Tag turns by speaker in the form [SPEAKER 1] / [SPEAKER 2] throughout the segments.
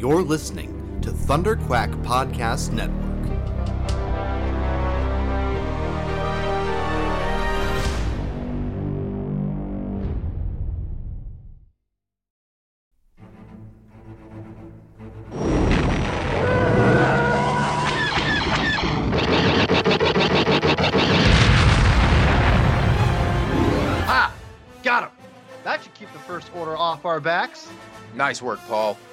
[SPEAKER 1] You're listening to Thunder Quack Podcast Network.
[SPEAKER 2] Ah, got him. That should keep the first order off our backs.
[SPEAKER 3] Nice work, Paul.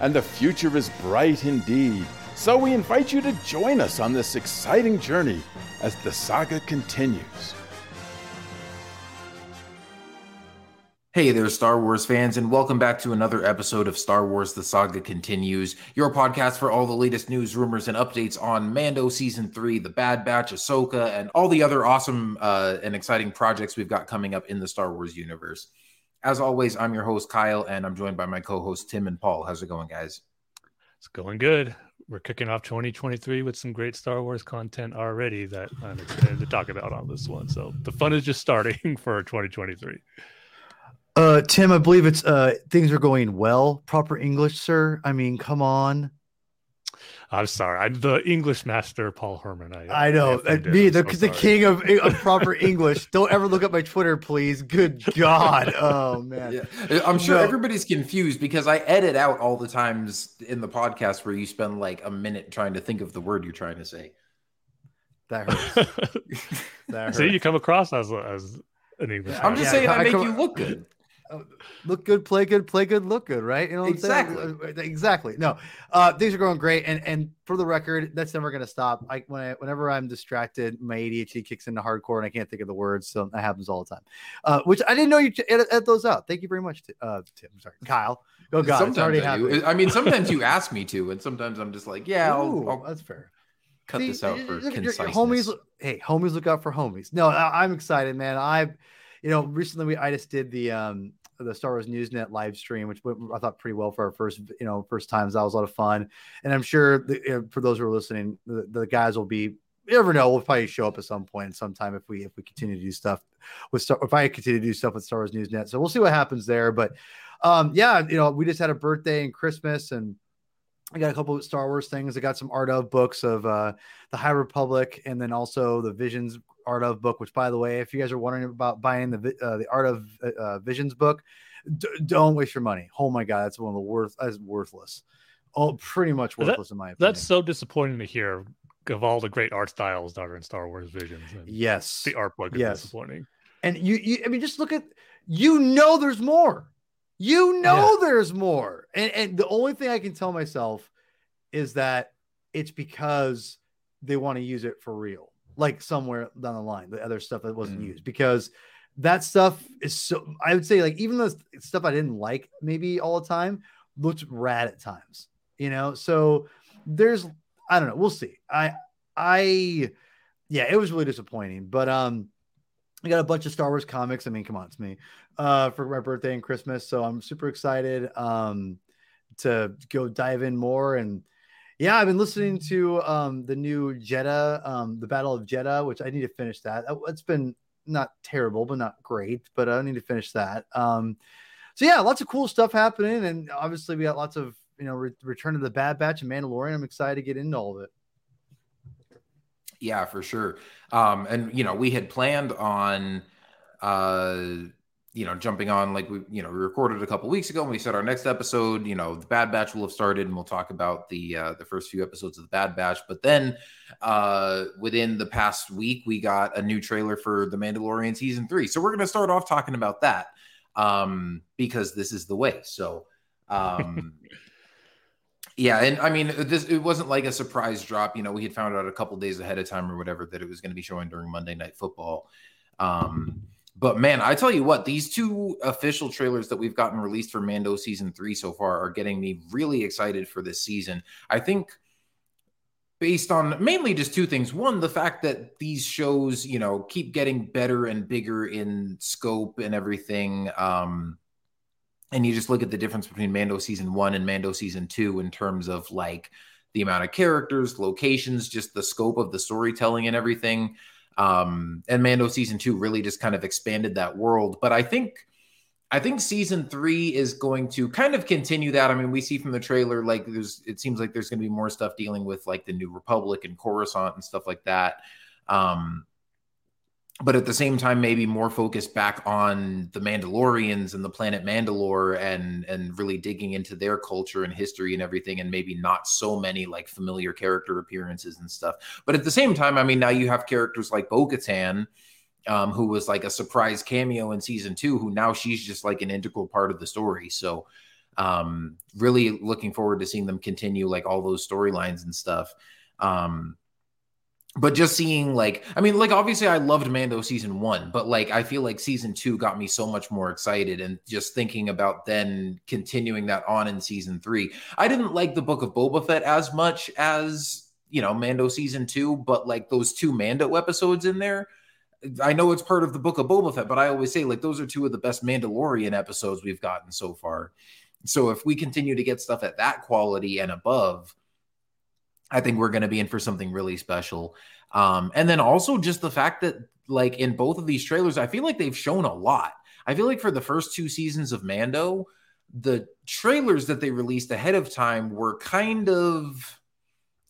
[SPEAKER 4] And the future is bright indeed. So we invite you to join us on this exciting journey as the saga continues.
[SPEAKER 3] Hey there, Star Wars fans, and welcome back to another episode of Star Wars The Saga Continues, your podcast for all the latest news, rumors, and updates on Mando Season 3, The Bad Batch, Ahsoka, and all the other awesome uh, and exciting projects we've got coming up in the Star Wars universe. As always, I'm your host, Kyle, and I'm joined by my co host, Tim and Paul. How's it going, guys?
[SPEAKER 5] It's going good. We're kicking off 2023 with some great Star Wars content already that I'm excited to talk about on this one. So the fun is just starting for 2023.
[SPEAKER 2] Uh, Tim, I believe it's uh things are going well. Proper English, sir. I mean, come on.
[SPEAKER 5] I'm sorry. I'm the English master, Paul Herman. I,
[SPEAKER 2] I know. Uh,
[SPEAKER 5] offended.
[SPEAKER 2] Me,
[SPEAKER 5] I'm
[SPEAKER 2] the,
[SPEAKER 5] so
[SPEAKER 2] the king of, of proper English. Don't ever look up my Twitter, please. Good God. Oh man.
[SPEAKER 3] Yeah, I'm sure
[SPEAKER 2] No.
[SPEAKER 3] everybody's confused because I edit out all the times in the podcast where you spend like a minute trying to think of the word you're trying to say.
[SPEAKER 2] That hurts. That
[SPEAKER 5] See,
[SPEAKER 2] hurts.
[SPEAKER 5] you come across as, as an English.
[SPEAKER 3] I'm just
[SPEAKER 2] Yeah,
[SPEAKER 3] saying I
[SPEAKER 2] I
[SPEAKER 3] make
[SPEAKER 2] come-
[SPEAKER 3] you look good.
[SPEAKER 2] Look good, play good, play good, look good, right? You know what I'm saying?
[SPEAKER 3] Exactly.
[SPEAKER 2] Uh, Exactly. No, uh, things are going great, and and for the record, that's never going to stop. I when I, whenever I'm distracted, my ADHD kicks into hardcore, and I can't think of the words, so that happens all the time. Uh, which I didn't know you edit, edit those out. Thank you very much, Ti- uh, Tim. Sorry, Kyle. Oh God,
[SPEAKER 3] sometimes I, do. I mean, sometimes you ask me to, and sometimes I'm just like, yeah, I'll,
[SPEAKER 2] Ooh,
[SPEAKER 3] I'll
[SPEAKER 2] that's fair.
[SPEAKER 3] cut
[SPEAKER 2] See,
[SPEAKER 3] this out for
[SPEAKER 2] look at your- your homies. Hey, homies, look out for homies. No, I, I'm excited, man. I've, you know, recently we I just did the um the Star Wars Newsnet live stream, which went, I thought pretty well for our first, you know, first times. That was a lot of fun, and I'm sure the, uh, for those who are listening, the, the guys will be. You never know. We'll probably show up at some point, sometime if we if we continue to do stuff with Star. If I continue to do stuff with Star Wars Newsnet, so we'll see what happens there. But um, yeah, you know, we just had a birthday and Christmas, and I got a couple of Star Wars things. I got some art of books of uh, the High Republic, and then also the Visions art of book. Which, by the way, if you guys are wondering about buying the uh, the art of uh, Visions book, d- don't waste your money. Oh my god, that's one of the worth. That's worthless. Oh, pretty much
[SPEAKER 5] That-
[SPEAKER 2] worthless in my opinion.
[SPEAKER 5] That's so disappointing to hear of all the great art styles that are in Star Wars Visions.
[SPEAKER 2] Yes,
[SPEAKER 5] The art book is
[SPEAKER 2] Yes.
[SPEAKER 5] disappointing.
[SPEAKER 2] and you, you. I mean, just look at. You know, there's more. You know, there's more, and and the only thing I can tell myself is that it's because they want to use it for real, like somewhere down the line, the other stuff that wasn't
[SPEAKER 3] Mm.
[SPEAKER 2] used because that stuff is so. I would say like even the stuff I didn't like maybe all the time looked rad at times, you know. So there's I don't know. We'll see. I I yeah, it was really disappointing, but um. I got a bunch of Star Wars comics. I mean, come on, it's me. Uh, for my birthday and Christmas, so I'm super excited. Um, to go dive in more and yeah i've been listening to um the new Jedha um the battle of Jedha which i need to finish that. Uh, it's been not terrible but not great but i need to finish that. Um so yeah lots of cool stuff happening and obviously we got lots of you know re- return to the bad batch and mandalorian. I'm excited to get into all of it.
[SPEAKER 3] Yeah, for sure. Um, and you know, we had planned on uh you know, jumping on like we, you know, we recorded a couple weeks ago and we said our next episode, you know, the Bad Batch will have started and we'll talk about the uh the first few episodes of the Bad Batch. But then uh within the past week, we got a new trailer for the Mandalorian season three. So we're gonna start off talking about that. Um, because this is the way. So um yeah, and I mean, this it wasn't like a surprise drop. You know, we had found out a couple days ahead of time or whatever that it was going to be showing during Monday Night Football. Um, but man, I tell you what, these two official trailers that we've gotten released for Mando season three so far are getting me really excited for this season. I think based on mainly just two things. One, the fact that these shows, you know, keep getting better and bigger in scope and everything. Um, and you just look at the difference between Mando season one and Mando season two in terms of like the amount of characters, locations, just the scope of the storytelling and everything. Um, and Mando season two really just kind of expanded that world. But I think I think season three is going to kind of continue that. I mean, we see from the trailer, like there's it seems like there's gonna be more stuff dealing with like the New Republic and Coruscant and stuff like that. Um, but at the same time maybe more focused back on the Mandalorians and the planet Mandalore and and really digging into their culture and history and everything and maybe not so many like familiar character appearances and stuff. But at the same time, I mean now you have characters like Bo-Katan um, who was like a surprise cameo in season 2 who now she's just like an integral part of the story. So um really looking forward to seeing them continue like all those storylines and stuff. Um but just seeing like i mean like obviously i loved mando season one but like i feel like season two got me so much more excited and just thinking about then continuing that on in season three. I didn't like the book of boba fett as much as you know mando season two but like those two mando episodes in there i know it's part of the book of boba fett but i always say like those are two of the best mandalorian episodes we've gotten so far. So if we continue to get stuff at that quality and above I think we're going to be in for something really special. Um, and then also just the fact that, like, in both of these trailers, I feel like they've shown a lot. I feel like for the first two seasons of Mando, the trailers that they released ahead of time were kind of.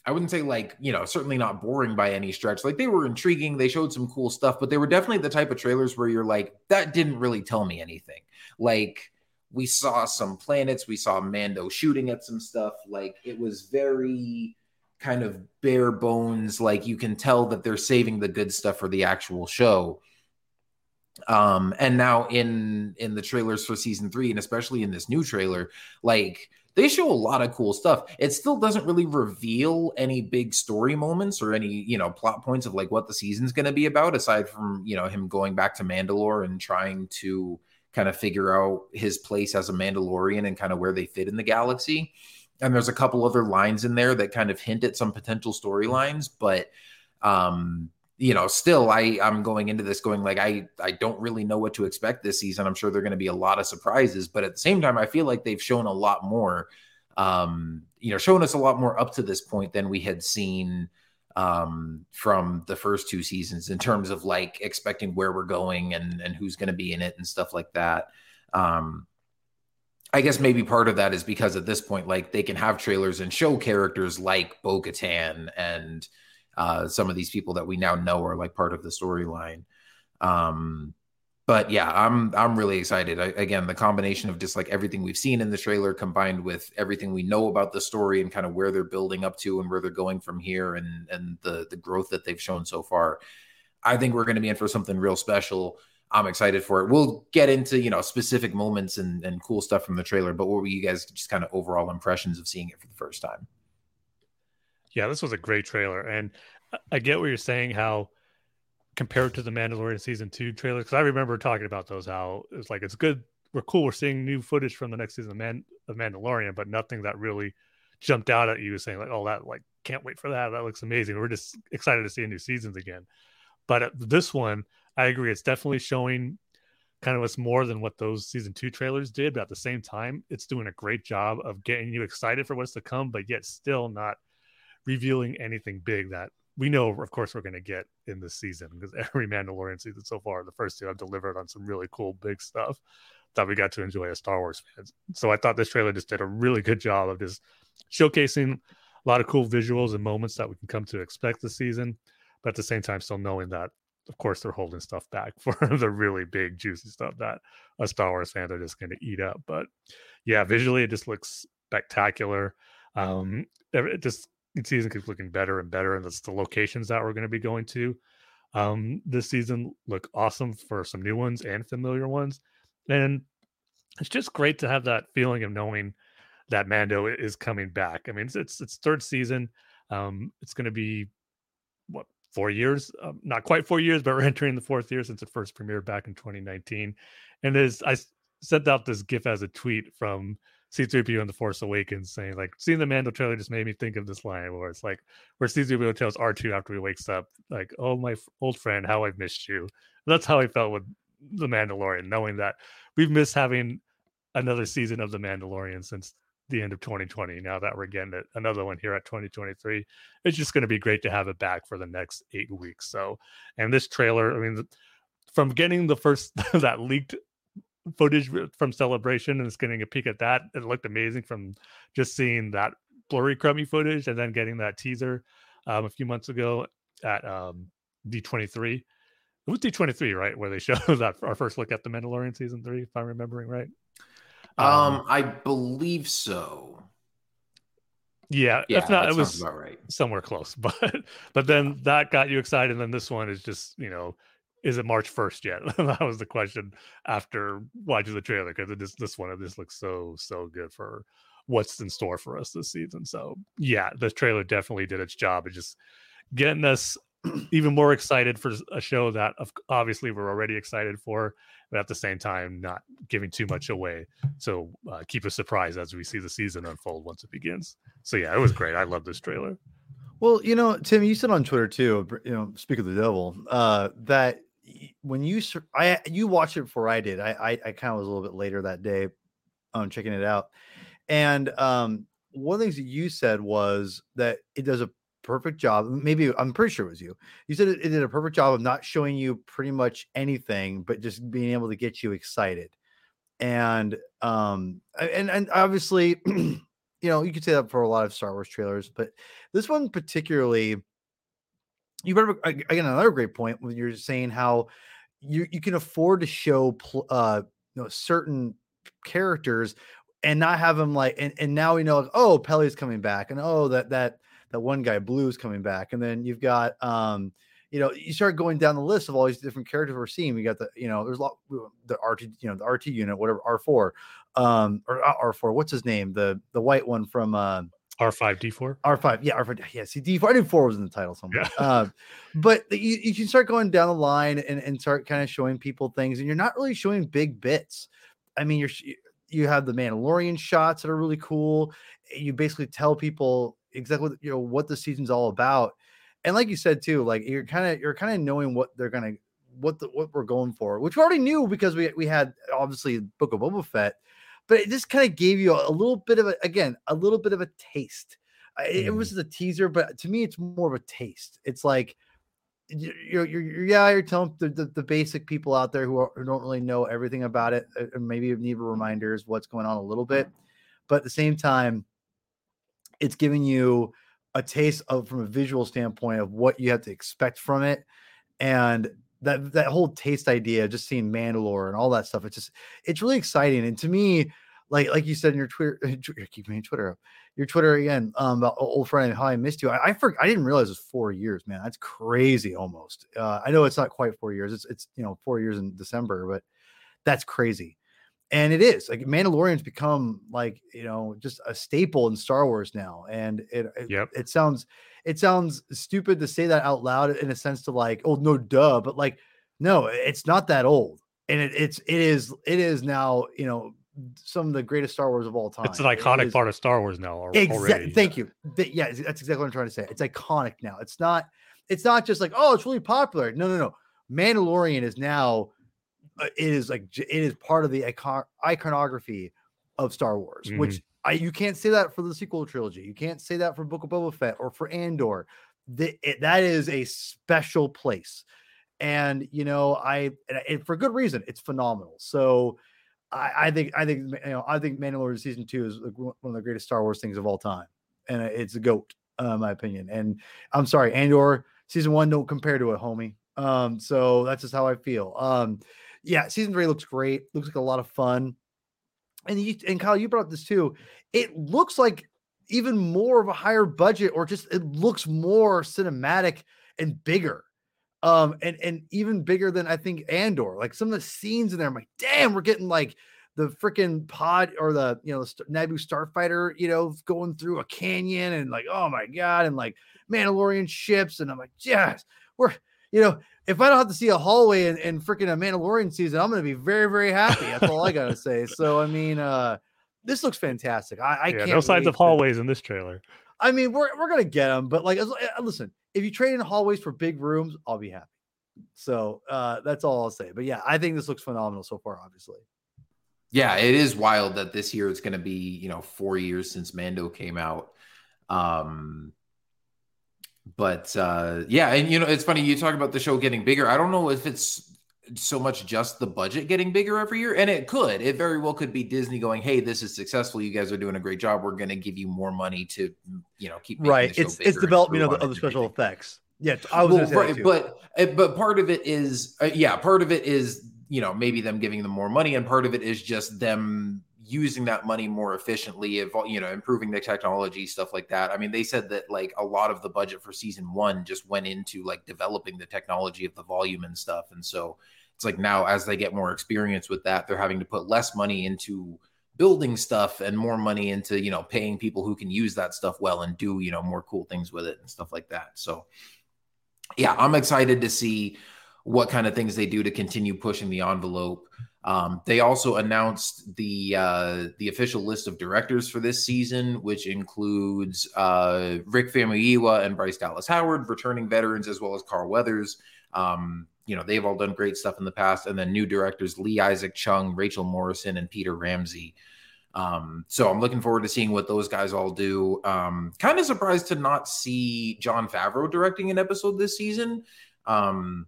[SPEAKER 3] I wouldn't say like, you know, certainly not boring by any stretch. Like they were intriguing, they showed some cool stuff, but they were definitely the type of trailers where you're like, that didn't really tell me anything. Like we saw some planets, we saw Mando shooting at some stuff. Like it was very kind of bare bones like you can tell that they're saving the good stuff for the actual show. Um and now in in the trailers for season 3 and especially in this new trailer like they show a lot of cool stuff. It still doesn't really reveal any big story moments or any you know plot points of like what the season's going to be about aside from you know him going back to mandalore and trying to kind of figure out his place as a mandalorian and kind of where they fit in the galaxy and there's a couple other lines in there that kind of hint at some potential storylines but um you know still i i'm going into this going like i i don't really know what to expect this season. I'm sure there're going to be a lot of surprises but at the same time i feel like they've shown a lot more um you know shown us a lot more up to this point than we had seen um from the first two seasons in terms of like expecting where we're going and and who's going to be in it and stuff like that. Um I guess maybe part of that is because at this point, like they can have trailers and show characters like Bo Katan and uh, some of these people that we now know are like part of the storyline. Um, but yeah, I'm I'm really excited. I, again, the combination of just like everything we've seen in the trailer combined with everything we know about the story and kind of where they're building up to and where they're going from here and and the the growth that they've shown so far. I think we're going to be in for something real special. I'm excited for it. We'll get into you know specific moments and, and cool stuff from the trailer, but what were you guys just kind of overall impressions of seeing it for the first time?
[SPEAKER 5] Yeah, this was a great trailer, and I get what you're saying. How compared to the Mandalorian season two trailer, because I remember talking about those. How it's like it's good, we're cool, we're seeing new footage from the next season of, Man- of Mandalorian, but nothing that really jumped out at you saying like, oh, that like can't wait for that. That looks amazing. We're just excited to see new seasons again. But this one, I agree. It's definitely showing kind of us more than what those season two trailers did. But at the same time, it's doing a great job of getting you excited for what's to come, but yet still not revealing anything big that we know, of course, we're going to get in this season because every Mandalorian season so far, the first two have delivered on some really cool, big stuff that we got to enjoy as Star Wars fans. So I thought this trailer just did a really good job of just showcasing a lot of cool visuals and moments that we can come to expect this season, but at the same time, still knowing that of course they're holding stuff back for the really big juicy stuff that a Star Wars fan are just going to eat up. But yeah, visually it just looks spectacular. Um, it just season keeps looking better and better, and that's the locations that we're going to be going to. Um, this season look awesome for some new ones and familiar ones, and it's just great to have that feeling of knowing that Mando is coming back. I mean, it's it's, it's third season. Um, it's going to be what four years, um, not quite four years, but we're entering the fourth year since it first premiered back in 2019. And as I sent out this GIF as a tweet from C3PO and the Force Awakens, saying like seeing the Mando trailer just made me think of this line where it's like where C3PO tells R2 after he wakes up, like, "Oh my f- old friend, how I've missed you." That's how I felt with the Mandalorian, knowing that we've missed having another season of the Mandalorian since the end of 2020. Now that we're getting it, another one here at 2023, it's just going to be great to have it back for the next eight weeks. So, and this trailer, I mean, from getting the first that leaked footage from celebration and just getting a peek at that it looked amazing from just seeing that blurry crummy footage and then getting that teaser um, a few months ago at um, d23 it was d23 right where they showed that our first look at the mandalorian season three if i'm remembering right
[SPEAKER 3] um, i believe so
[SPEAKER 5] yeah,
[SPEAKER 3] yeah
[SPEAKER 5] if not it was
[SPEAKER 3] about right
[SPEAKER 5] somewhere close but but then that got you excited and then this one is just you know is it March 1st yet? that was the question after watching the trailer because this this one of this looks so so good for what's in store for us this season. So yeah, the trailer definitely did its job of just getting us even more excited for a show that obviously we're already excited for, but at the same time not giving too much away. So uh, keep us surprised as we see the season unfold once it begins. So yeah, it was great. I love this trailer.
[SPEAKER 2] Well, you know, Tim, you said on Twitter too. You know, speak of the devil, uh, that when you I you watched it before I did. I I, I kind of was a little bit later that day, um, checking it out, and um, one of the things that you said was that it does a perfect job. Maybe I'm pretty sure it was you. You said it, it did a perfect job of not showing you pretty much anything, but just being able to get you excited. And um, and and obviously, you know, you could say that for a lot of Star Wars trailers, but this one particularly you better again another great point when you're saying how you you can afford to show pl- uh you know certain characters and not have them like and, and now we know like, oh Peli's coming back and oh that that that one guy Blue's coming back and then you've got um you know you start going down the list of all these different characters we're seeing we got the you know there's a lot the RT you know the RT unit whatever R4 um or R4 what's his name the the white one from uh
[SPEAKER 5] R5, D4?
[SPEAKER 2] R5, yeah, R5, yeah. See, D4, I knew four was in the title somewhere. Yeah. Uh, but you, you can start going down the line and, and start kind of showing people things, and you're not really showing big bits. I mean, you're you have the Mandalorian shots that are really cool. You basically tell people exactly you know what the season's all about, and like you said too, like you're kind of you're kind of knowing what they're gonna what the what we're going for, which we already knew because we we had obviously Book of Boba Fett but it just kind of gave you a, a, little bit of a again a little bit of a taste. It, it was a teaser, but to me, it's more of a taste. It's like you're, you're, you're yeah, you're telling the, the, the, basic people out there who, are, who don't really know everything about it, uh, and maybe need reminders what's going on a little bit, but at the same time, it's giving you a taste of from a visual standpoint of what you have to expect from it, and that that whole taste idea, just seeing Mandalore and all that stuff, it's just it's really exciting. And to me, like like you said in your Twitter, keep me Twitter up, your Twitter again, um, old friend how I missed you. I I, for, I didn't realize it was four years, man. That's crazy, almost. Uh, I know it's not quite four years. It's it's you know four years in December, but that's crazy. And it is like Mandalorian's become like you know just a staple in Star Wars now, and it it, yep. it sounds it sounds stupid to say that out loud in a sense to like, oh no, duh, but like, no, it's not that old, and it, it's it is it is now you know some of the greatest Star Wars of all time.
[SPEAKER 5] It's an iconic
[SPEAKER 2] it
[SPEAKER 5] part of Star Wars now.
[SPEAKER 2] Exactly. Thank you. Yeah, that's exactly what I'm trying to say. It's iconic now. It's not. It's not just like oh, it's really popular. No, no, no. Mandalorian is now. Uh, it is like it is part of the icon- iconography of Star Wars, mm-hmm. which I, you can't say that for the sequel trilogy. You can't say that for Book of Boba Fett or for Andor. The, it, that is a special place, and you know, I and for good reason. It's phenomenal. So, I, I think I think you know I think Mandalorian season two is one of the greatest Star Wars things of all time, and it's a goat, uh, in my opinion. And I'm sorry, Andor season one don't compare to it, homie. Um, so that's just how I feel. Um, yeah, season three looks great. Looks like a lot of fun and you and Kyle, you brought this too. It looks like even more of a higher budget, or just it looks more cinematic and bigger. Um, and and even bigger than I think Andor. Like some of the scenes in there, I'm like, damn, we're getting like the freaking pod or the you know the Naboo starfighter, you know, going through a canyon and like, oh my god, and like Mandalorian ships, and I'm like, yes, we're you know, if I don't have to see a hallway in, in freaking a Mandalorian season, I'm going to be very, very happy. That's all I got to say. So, I mean, uh, this looks fantastic. I, I
[SPEAKER 5] yeah,
[SPEAKER 2] can't
[SPEAKER 5] no signs
[SPEAKER 2] wait
[SPEAKER 5] of
[SPEAKER 2] to-
[SPEAKER 5] hallways in this trailer.
[SPEAKER 2] I mean, we're we're gonna get them, but like, as, uh, listen, if you trade in hallways for big rooms, I'll be happy. So uh, that's all I'll say. But yeah, I think this looks phenomenal so far. Obviously,
[SPEAKER 3] Yeah, it is wild that this year it's going to be, you know, four years since Mando came out. Um, but uh, yeah, and you know, it's funny you talk about the show getting bigger. I don't know if it's so much just the budget getting bigger every year, and it could. It very well could be Disney going, "Hey, this is successful. You guys are doing a great job. We're going to give you more money to, you know, keep
[SPEAKER 2] right? It's it's development of the, of the special
[SPEAKER 3] everything."
[SPEAKER 2] effects. Yeah, I was
[SPEAKER 3] Well, right, but uh, but part of it is uh, yeah, part of it is you know maybe them giving them more money, and part of it is just them using that money more efficiently, you know, improving the technology, stuff like that. I mean, they said that like a lot of the budget for season one just went into like developing the technology of the volume and stuff, and so it's like now as they get more experience with that, they're having to put less money into building stuff and more money into you know paying people who can use that stuff well and do you know more cool things with it and stuff like that. So yeah, I'm excited to see what kind of things they do to continue pushing the envelope. Um, they also announced the uh, the official list of directors for this season, which includes uh, Rick Famuyiwa and Bryce Dallas Howard, returning veterans, as well as Carl Weathers. Um, you know, they've all done great stuff in the past, and then new directors Lee Isaac Chung, Rachel Morrison, and Peter Ramsey. Um, so I'm looking forward to seeing what those guys all do. Um, kind of surprised to not see Jon Favreau directing an episode this season. Um,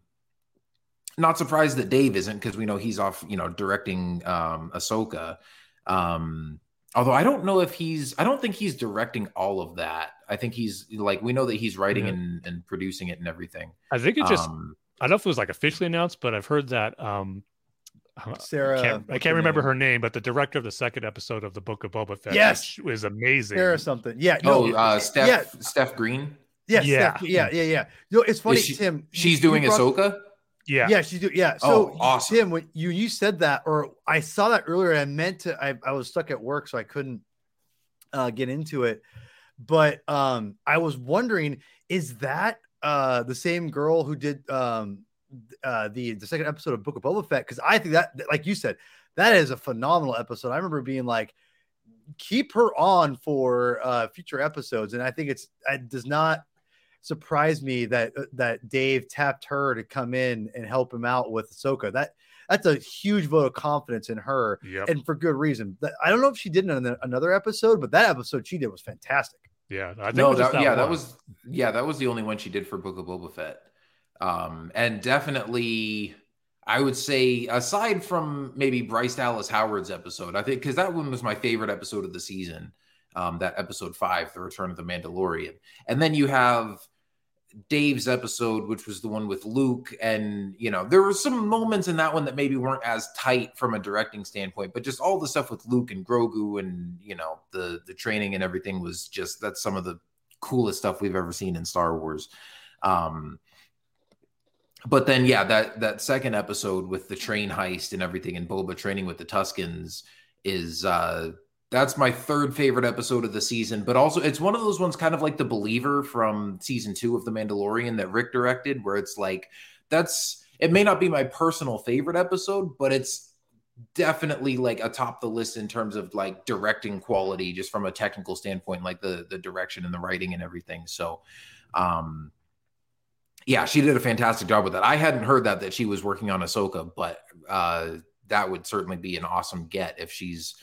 [SPEAKER 3] not surprised that Dave isn't because we know he's off, you know, directing um Ahsoka. Um, although I don't know if he's I don't think he's directing all of that. I think he's like we know that he's writing
[SPEAKER 5] Yeah.
[SPEAKER 3] and, and producing it and everything.
[SPEAKER 5] I think it just
[SPEAKER 3] um,
[SPEAKER 5] I don't know if it was like officially announced, but I've heard that um I
[SPEAKER 2] Sarah,
[SPEAKER 5] can't, I can't remember
[SPEAKER 2] name?
[SPEAKER 5] her name, but the director of the second episode of the Book of Boba Fett
[SPEAKER 2] Yes!
[SPEAKER 5] which was amazing.
[SPEAKER 2] Sarah something. Yeah.
[SPEAKER 3] oh, uh, Steph
[SPEAKER 2] Yeah.
[SPEAKER 3] Steph Green.
[SPEAKER 2] Yeah.
[SPEAKER 5] Yeah.
[SPEAKER 2] Steph- yeah. Yeah. Yeah. You know, it's funny,
[SPEAKER 3] she-
[SPEAKER 2] Tim.
[SPEAKER 3] She's
[SPEAKER 2] you
[SPEAKER 3] doing
[SPEAKER 2] brought-
[SPEAKER 3] Ahsoka.
[SPEAKER 5] Yeah.
[SPEAKER 2] Yeah, she's doing. Yeah. So,
[SPEAKER 3] Oh, awesome.
[SPEAKER 2] Tim, when you you said that, or I saw that earlier, I meant to. I, I was stuck at work, so I couldn't uh, get into it. But um, I was wondering, is that uh the same girl who did um uh the the second episode of Book of Boba Fett? Because I think that, like you said, that is a phenomenal episode. I remember being like, keep her on for uh future episodes, and I think it's it does not surprised me that uh, that Dave tapped her to come in and help him out with Ahsoka. That that's a huge vote of confidence in her,
[SPEAKER 5] Yep.
[SPEAKER 2] and for good reason. I don't know if she did in another episode, but that episode she did was fantastic.
[SPEAKER 5] yeah. I think
[SPEAKER 3] No,
[SPEAKER 5] was
[SPEAKER 3] that, yeah, that was yeah, that was the only one she did for Book of Boba Fett. Um, and definitely, I would say aside from maybe Bryce Dallas Howard's episode, I think because that one was my favorite episode of the season. Um, that episode five, The Return of the Mandalorian, and then you have Dave's episode, which was the one with Luke, and you know there were some moments in that one that maybe weren't as tight from a directing standpoint, but just all the stuff with Luke and Grogu, and you know the the training and everything was just that's some of the coolest stuff we've ever seen in Star Wars. Um, but then yeah, that that second episode with the train heist and everything, and Boba training with the Tuscans is uh that's my third favorite episode of the season, but also it's one of those ones kind of like The Believer from season two of The Mandalorian that Rick directed, where it's like that's it may not be my personal favorite episode, but it's definitely like atop the list in terms of like directing quality, just from a technical standpoint, like the the direction and the writing and everything. So um yeah, she did a fantastic job with that. I hadn't heard that that she was working on Ahsoka, but uh that would certainly be an awesome get if she's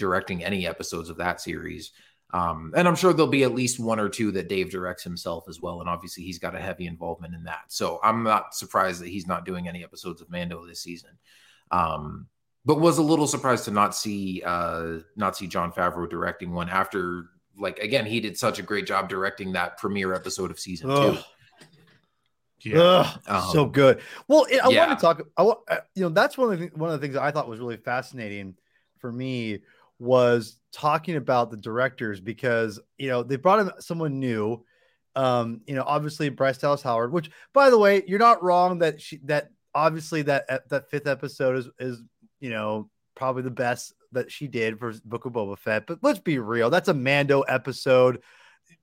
[SPEAKER 3] directing any episodes of that series. Um, and I'm sure there'll be at least one or two that Dave directs himself as well. And obviously, he's got a heavy involvement in that. So I'm not surprised that he's not doing any episodes of Mando this season. Um, but was a little surprised to not see uh, not see Jon Favreau directing one after like again he did such a great job directing that premiere episode of season
[SPEAKER 2] Ugh.
[SPEAKER 3] two.
[SPEAKER 5] Yeah.
[SPEAKER 2] Ugh,
[SPEAKER 3] Um,
[SPEAKER 2] so good. Well, it, I
[SPEAKER 3] yeah.
[SPEAKER 2] want to talk. I wa- uh, you know that's one of the one of the things that I thought was really fascinating for me was talking about the directors because you know they brought in someone new. Um, you know, obviously Bryce Dallas Howard, which by the way, you're not wrong that she that obviously that that fifth episode is is you know probably the best that she did for Book of Boba Fett. But let's be real, that's a Mando episode.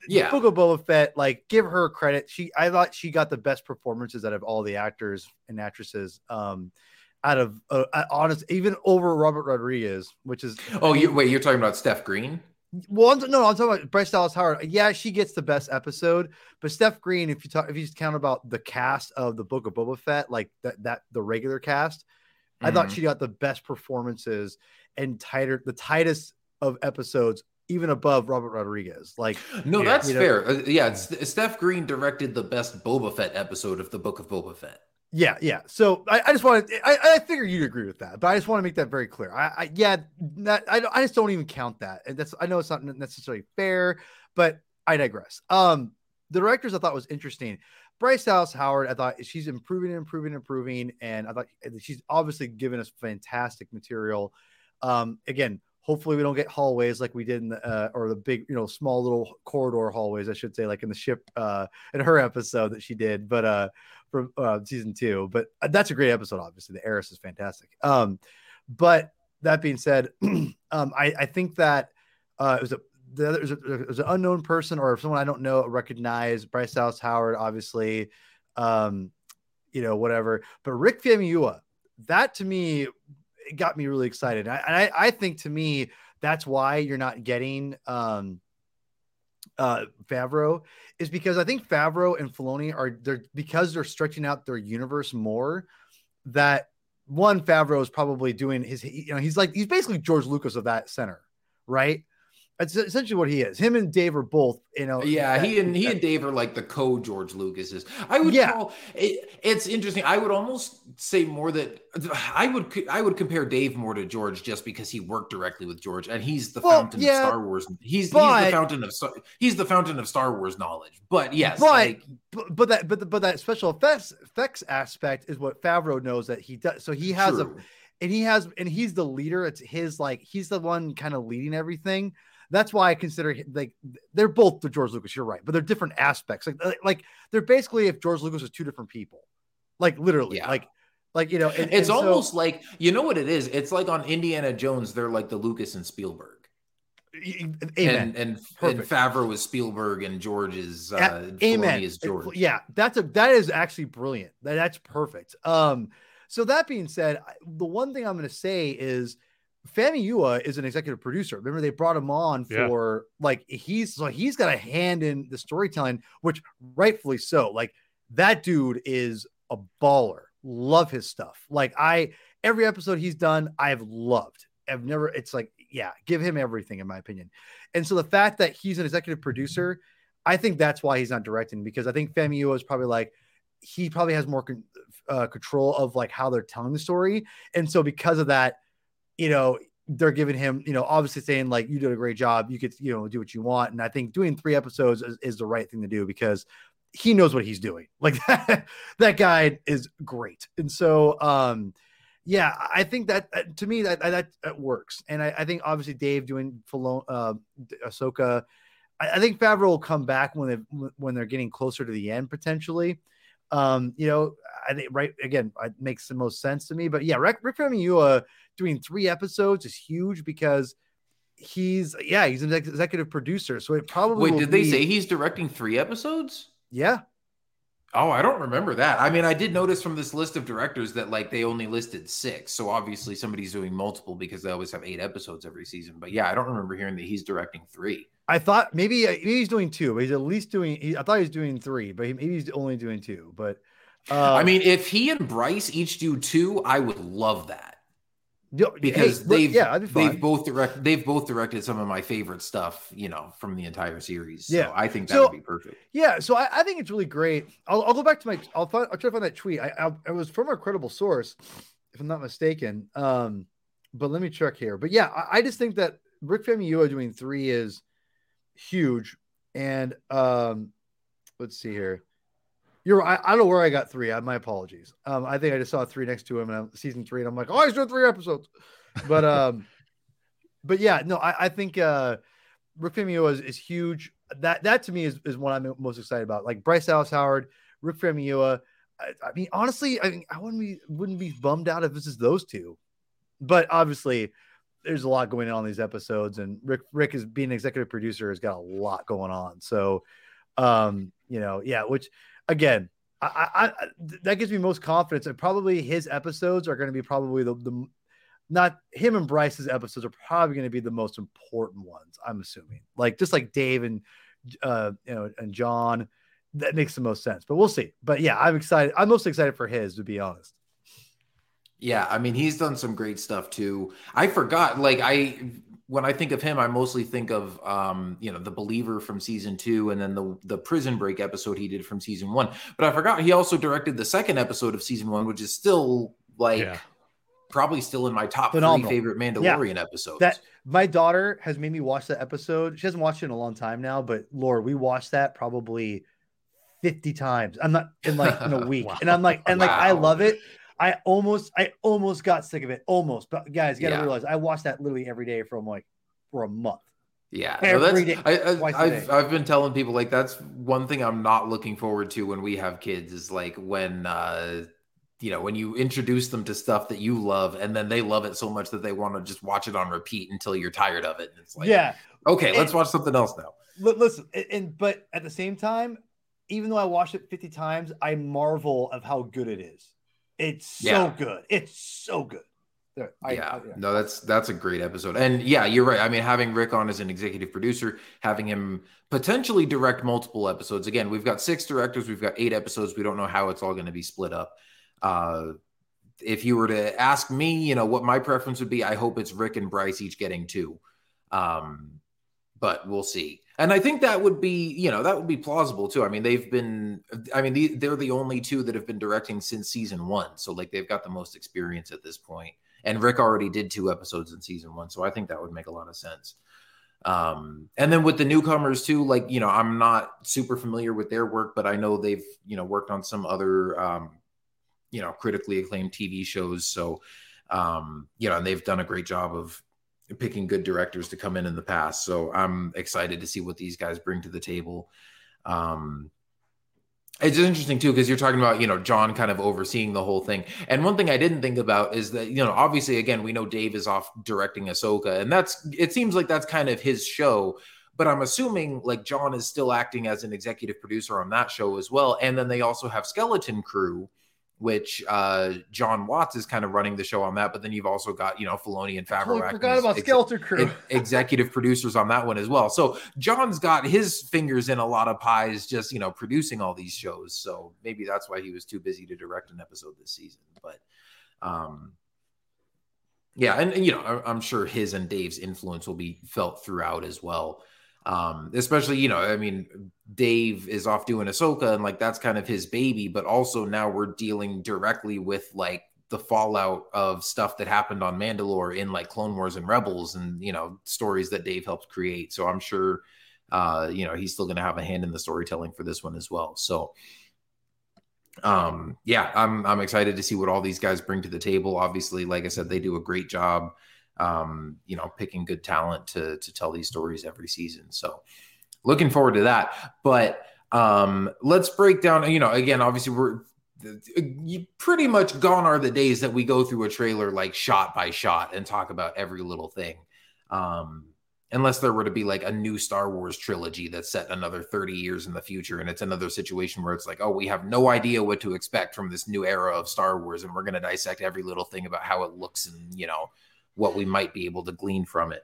[SPEAKER 3] Yeah.
[SPEAKER 2] Book of Boba Fett, like give her credit. She I thought she got the best performances out of all the actors and actresses. Um, out of uh, honest, even over Robert Rodriguez, which is
[SPEAKER 3] oh, you wait, you're talking about Steph Green?
[SPEAKER 2] Well, I'm, no, I'm talking about Bryce Dallas Howard. Yeah, she gets the best episode, but Steph Green, if you talk, if you just count about the cast of the Book of Boba Fett, like that, that the regular cast, mm-hmm. I thought mm-hmm. she got the best performances and tighter, the tightest of episodes even above Robert Rodriguez. Like,
[SPEAKER 3] no, yeah, that's fair. Know? Uh, yeah, Steph Green directed the best Boba Fett episode of the Book of Boba Fett.
[SPEAKER 2] Yeah, yeah. So I, I just wanted, I, I figure you'd agree with that, but I just want to make that very clear. I, I yeah, that, I, I just don't even count that. And that's, I know it's not necessarily fair, but I digress. Um, the directors I thought was interesting. Bryce Dallas Howard, I thought she's improving, improving, improving, and I thought she's obviously given us fantastic material. Um, again, hopefully we don't get hallways like we did in the uh, or the big you know small little corridor hallways i should say like in the ship uh in her episode that she did but uh from uh, season two but uh, that's a great episode obviously. The heiress is fantastic. Um but that being said um i i think that uh it was a the other it was, an unknown person or someone i don't know recognize bryce dallas howard obviously um you know whatever. But rick famuyiwa that to me it got me really excited. I, I, I think to me that's why you're not getting um, uh, Favreau is because I think Favreau and Filoni are they're because they're stretching out their universe more. That one Favreau is probably doing his you know he's like he's basically George Lucas of that center, right? That's essentially what he is. Him and Dave are both, you know.
[SPEAKER 3] Yeah, he and he and Dave are like the co George Lucases. I would yeah. call it, it's interesting. I would almost say more that I would I would compare Dave more to George just because he worked directly with George and he's the well, fountain yeah, of Star Wars. He's but, he's the fountain of he's the fountain of Star Wars knowledge. But yes,
[SPEAKER 2] but like, but that but but that special effects effects aspect is what Favreau knows that he does. So he has true. a and he has and he's the leader. It's his like he's the one kind of leading everything. That's why I consider like they're both the George Lucas. You're right, but they're different aspects. Like like they're basically if George Lucas was two different people, like literally, yeah. like like you know.
[SPEAKER 3] And, it's and almost so, like you know what it is. It's like on Indiana Jones, they're like the Lucas and Spielberg.
[SPEAKER 2] Amen.
[SPEAKER 3] And and, and Favreau is Spielberg and George is uh, Amen. is George.
[SPEAKER 2] Yeah, that's a that is actually brilliant. That, that's perfect. Um, so that being said, the one thing I'm going to say is Famuyiwa is an executive producer. Remember, they brought him on for yeah. like he's so he's got a hand in the storytelling, which rightfully so. Like that dude is a baller. Love his stuff. Like I every episode he's done, I've loved. I've never. It's like yeah, give him everything in my opinion. And so the fact that he's an executive producer, I think that's why he's not directing because I think Famuyiwa is probably like he probably has more con- uh, control of like how they're telling the story, and so because of that you know, they're giving him, you know, obviously saying like you did a great job, you could, you know, do what you want. And I think doing three episodes is, is the right thing to do because he knows what he's doing. Like that, that guy is great. And so, um, yeah, I think that uh, to me that, that, that works. And I, I, think obviously Dave doing Filon, uh, Ahsoka, I, I, think Favreau will come back when they when they're getting closer to the end potentially. Um, you know, I think right again, it makes the most sense to me. But yeah, Rick, Rick Famuyiwa doing three episodes is huge because he's yeah he's an executive producer so it probably
[SPEAKER 3] wait did be... they say he's directing three episodes?
[SPEAKER 2] Yeah.
[SPEAKER 3] Oh i don't remember that. I mean i did notice from this list of directors that like they only listed six so obviously somebody's doing multiple because they always have eight episodes every season but yeah i don't remember hearing that he's directing three
[SPEAKER 2] i thought maybe, maybe he's doing two but he's at least doing he, i thought he was doing three but he, maybe he's only doing two but
[SPEAKER 3] uh, i mean if he and bryce each do two i would love that because hey, they've yeah, they've both direct they've both directed some of my favorite stuff, you know, from the entire series. So yeah, I think that so, would be perfect.
[SPEAKER 2] Yeah, so I, I, think it's really great. I'll, I'll go back to my I'll find I'll try to find that tweet. I, I it was from a credible source, if I'm not mistaken. Um, but let me check here. But yeah, I, I just think that Rick Famuyiwa doing three is huge, and um, let's see here. You're I, I don't know where I got three. I, my apologies. Um, I think I just saw three next to him in I'm season three, and I'm like, oh, he's doing three episodes. But um, but yeah, no, I, I think uh Rick Famuyiwa is, is huge. That that to me is, is what I'm most excited about. Like Bryce Dallas Howard, Rick Famuyiwa. I, I mean, honestly, I mean, I wouldn't be wouldn't be bummed out if this is those two. But obviously, there's a lot going on in these episodes, and Rick Rick is being executive producer has got a lot going on. So, um, you know, yeah, which again, I, I, I that gives me most confidence, and probably his episodes are going to be probably the, the not him and Bryce's episodes are probably going to be the most important ones. I'm assuming, like just like Dave and uh, you know and Jon, that makes the most sense. But we'll see. But yeah, I'm excited. I'm most excited for his, to be honest.
[SPEAKER 3] Yeah, I mean, he's done some great stuff too. I forgot, like I when I think of him, I mostly think of um, you know, the believer from season two and then the the prison break episode he did from season one. But I forgot he also directed the second episode of season one, which is still like yeah. probably still in my top Phenomenal. three favorite Mandalorian yeah. episodes.
[SPEAKER 2] That my daughter has made me watch that episode. She hasn't watched it in a long time now, but Lord, we watched that probably 50 times. I'm not in like in a week. wow. And I'm like, and like wow. I love it. I almost, I almost got sick of it. Almost, but guys, you gotta yeah. realize I watched that literally every day from like for a month.
[SPEAKER 3] Yeah, every day, I, have I've been telling people like that's one thing I'm not looking forward to when we have kids is like when uh you know when you introduce them to stuff that you love and then they love it so much that they want to just watch it on repeat until you're tired of it. And it's like
[SPEAKER 2] yeah,
[SPEAKER 3] okay, and, let's watch something else now.
[SPEAKER 2] Listen, and but at the same time, even though I watched it 50 times, I marvel of how good it is. It's so yeah. good. It's so good.
[SPEAKER 3] I, yeah. I, yeah. no, that's that's a great episode, and yeah, you're right. I mean, having Rick on as an executive producer, having him potentially direct multiple episodes. Again, we've got six directors, we've got eight episodes. We don't know how it's all going to be split up. Uh, if you were to ask me, you know, what my preference would be, I hope it's Rick and Bryce each getting two. Um, but we'll see. And I think that would be, you know, that would be plausible too. I mean, they've been, I mean, they're the only two that have been directing since season one. So, like, they've got the most experience at this point. And Rick already did two episodes in season one. So I think that would make a lot of sense. Um, and then with the newcomers too, like, you know, I'm not super familiar with their work, but I know they've, you know, worked on some other, um, you know, critically acclaimed TV shows. So, um, you know, and they've done a great job of picking good directors to come in in the past. So I'm excited to see what these guys bring to the table. Um, it's interesting too because you're talking about you know Jon kind of overseeing the whole thing. And one thing I didn't think about is that you know obviously again we know Dave is off directing Ahsoka, and that's it seems like that's kind of his show. But I'm assuming like Jon is still acting as an executive producer on that show as well. And then they also have Skeleton Crew, which uh, Jon Watts is kind of running the show on that. But then you've also got, you know, Filoni and Favreau.
[SPEAKER 2] Forgot about ex- Skeleton Crew.
[SPEAKER 3] executive producers on that one as well. So Jon's got his fingers in a lot of pies, just, you know, producing all these shows. So maybe that's why he was too busy to direct an episode this season. But, um, yeah, and, and you know, I'm sure his and Dave's influence will be felt throughout as well. Um, especially, you know, I mean, Dave is off doing Ahsoka and like that's kind of his baby, but also now we're dealing directly with like the fallout of stuff that happened on Mandalore in like Clone Wars and Rebels and, you know, stories that Dave helped create. So I'm sure, uh, you know, he's still going to have a hand in the storytelling for this one as well. So, um, yeah, I'm, I'm excited to see what all these guys bring to the table. Obviously, like I said, they do a great job um, you know, picking good talent to to tell these stories every season. So looking forward to that. But um, let's break down, you know, again, obviously we're you pretty much gone are the days that we go through a trailer like shot by shot and talk about every little thing. Um, unless there were to be like a new Star Wars trilogy that's set another 30 years in the future. And it's another situation where it's like, oh, we have no idea what to expect from this new era of Star Wars. And we're going to dissect every little thing about how it looks and, you know, what we might be able to glean from it.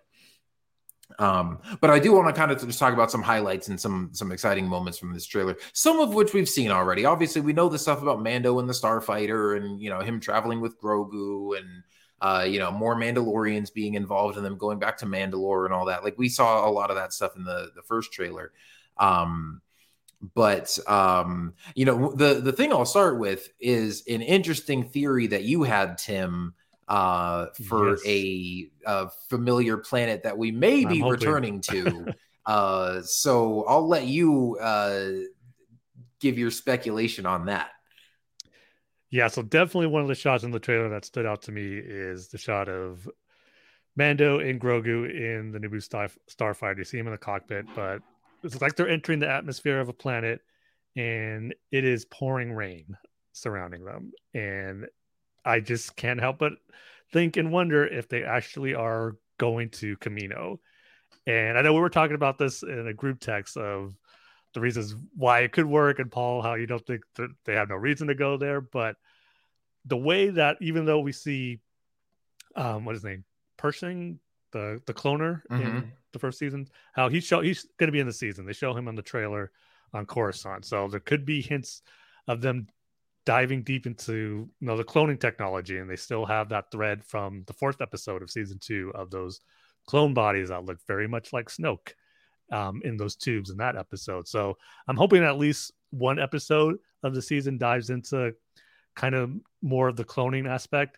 [SPEAKER 3] Um, but I do want to kind of just talk about some highlights and some some exciting moments from this trailer, some of which we've seen already. Obviously, we know the stuff about Mando and the Starfighter, and you know him traveling with Grogu, and uh, you know more Mandalorians being involved in them going back to Mandalore and all that. Like we saw a lot of that stuff in the the first trailer. Um, but um, you know the the thing I'll start with is an interesting theory that you had, Tim uh, for yes. a, a, familiar planet that we may be returning to. uh, so I'll let you uh, give your speculation on that.
[SPEAKER 5] Yeah, so definitely one of the shots in the trailer that stood out to me is the shot of Mando and Grogu in the Naboo Star- Starfighter. You see him in the cockpit, but it's like they're entering the atmosphere of a planet and it is pouring rain surrounding them. And I just can't help but think and wonder if they actually are going to Camino. And I know we were talking about this in a group text of the reasons why it could work, and Paul, how you don't think that they have no reason to go there. But the way that even though we see, um, what is his name, Pershing, the the cloner
[SPEAKER 3] Mhm.
[SPEAKER 5] in the first season, how he show he's going to be in the season. They show him on the trailer on Coruscant, so there could be hints of them diving deep into you know the cloning technology, and they still have that thread from the fourth episode of season two of those clone bodies that look very much like Snoke um, in those tubes in that episode. So I'm hoping at least one episode of the season dives into kind of more of the cloning aspect.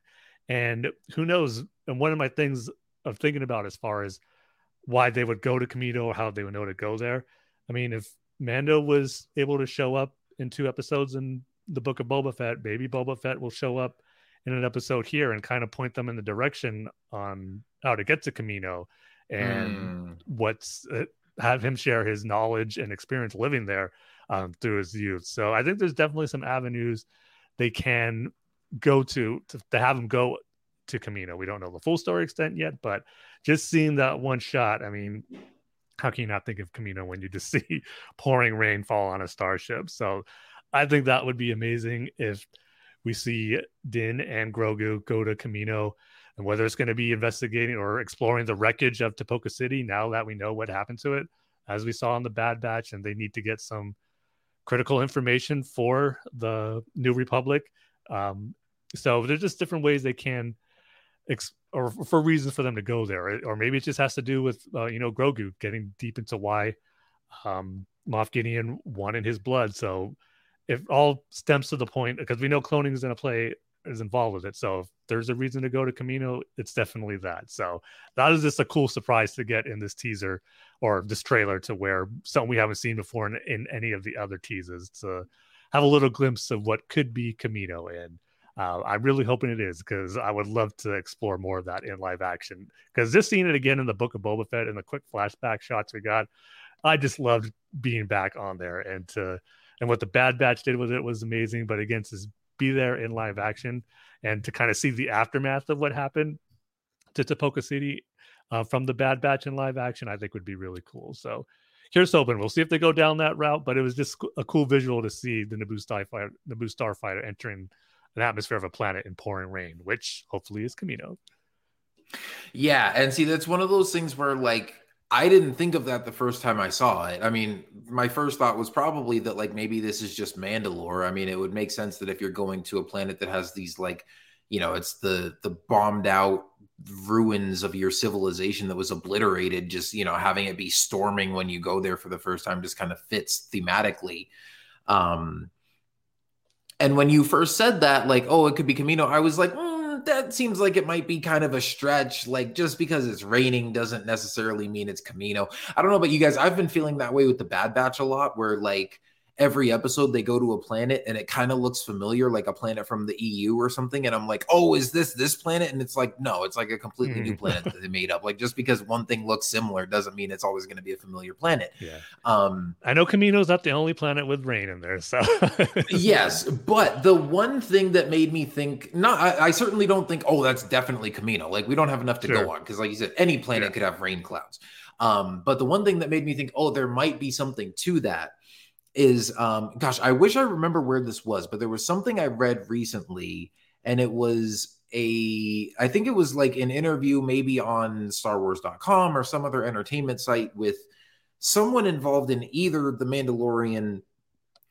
[SPEAKER 5] And who knows? And one of my things of thinking about as far as why they would go to Kamino or how they would know to go there. I mean, if Mando was able to show up in two episodes in the book of Boba Fett, baby Boba Fett will show up in an episode here and kind of point them in the direction on how to get to Kamino and
[SPEAKER 3] Mm.
[SPEAKER 5] what's uh, have him share his knowledge and experience living there um, through his youth. So I think there's definitely some avenues they can go to, to to have him go to Kamino. We don't know the full story extent yet, but just seeing that one shot, I mean, how can you not think of Kamino when you just see pouring rain fall on a starship? So I think that would be amazing if we see Din and Grogu go to Kamino and whether it's going to be investigating or exploring the wreckage of Tipoca City now that we know what happened to it, as we saw in the Bad Batch, and they need to get some critical information for the New Republic. Um, so there's just different ways they can, ex- or for reasons for them to go there, or maybe it just has to do with uh, you know Grogu getting deep into why um, Moff Gideon wanted his blood. So if all stems to the point, because we know cloning is going to play is involved with it. So if there's a reason to go to Kamino, it's definitely that. So that is just a cool surprise to get in this teaser or this trailer to where something we haven't seen before in, in any of the other teases to have a little glimpse of what could be Kamino. And uh, I'm really hoping it is because I would love to explore more of that in live action. Because just seeing it again in the Book of Boba Fett and the quick flashback shots we got, I just loved being back on there and to and what the Bad Batch did with it was amazing. But again, to be there in live action and to kind of see the aftermath of what happened to Tipoca City uh, from the Bad Batch in live action, I think would be really cool. So here's hoping. We'll see if they go down that route. But it was just a cool visual to see the Naboo Starfighter, Naboo Starfighter entering an atmosphere of a planet in pouring rain, which hopefully is Kamino.
[SPEAKER 3] Yeah, and see that's one of those things where like I didn't think of that the first time I saw it. I mean, my first thought was probably that like maybe this is just Mandalore. I mean, it would make sense that if you're going to a planet that has these like, you know, it's the the bombed out ruins of your civilization that was obliterated, just, you know, having it be storming when you go there for the first time just kind of fits thematically. Um and when you first said that, like, oh, it could be Kamino, I was like, mm, that seems like it might be kind of a stretch. Like, just because it's raining doesn't necessarily mean it's Kamino. I don't know about you guys. I've been feeling that way with the Bad Batch a lot, where like every episode they go to a planet and it kind of looks familiar, like a planet from the EU or something. And I'm like, oh, is this this planet? And it's like, no, it's like a completely new
[SPEAKER 5] Mm.
[SPEAKER 3] planet that they made up. Like, just because one thing looks similar doesn't mean it's always going to be a familiar planet.
[SPEAKER 5] Yeah.
[SPEAKER 3] Um,
[SPEAKER 5] I know Kamino's not the only planet with rain in there. So
[SPEAKER 3] yes, but the one thing that made me think, not, I, I certainly don't think, oh, that's definitely Kamino. Like we don't have enough to
[SPEAKER 5] Sure.
[SPEAKER 3] go on because, like you said, any planet
[SPEAKER 5] Yeah.
[SPEAKER 3] could have rain clouds. Um, but the one thing that made me think, oh, there might be something to that is, um, gosh, I wish I remember where this was, but there was something I read recently, and it was a, I think it was like an interview, maybe on StarWars.com or some other entertainment site with someone involved in either the Mandalorian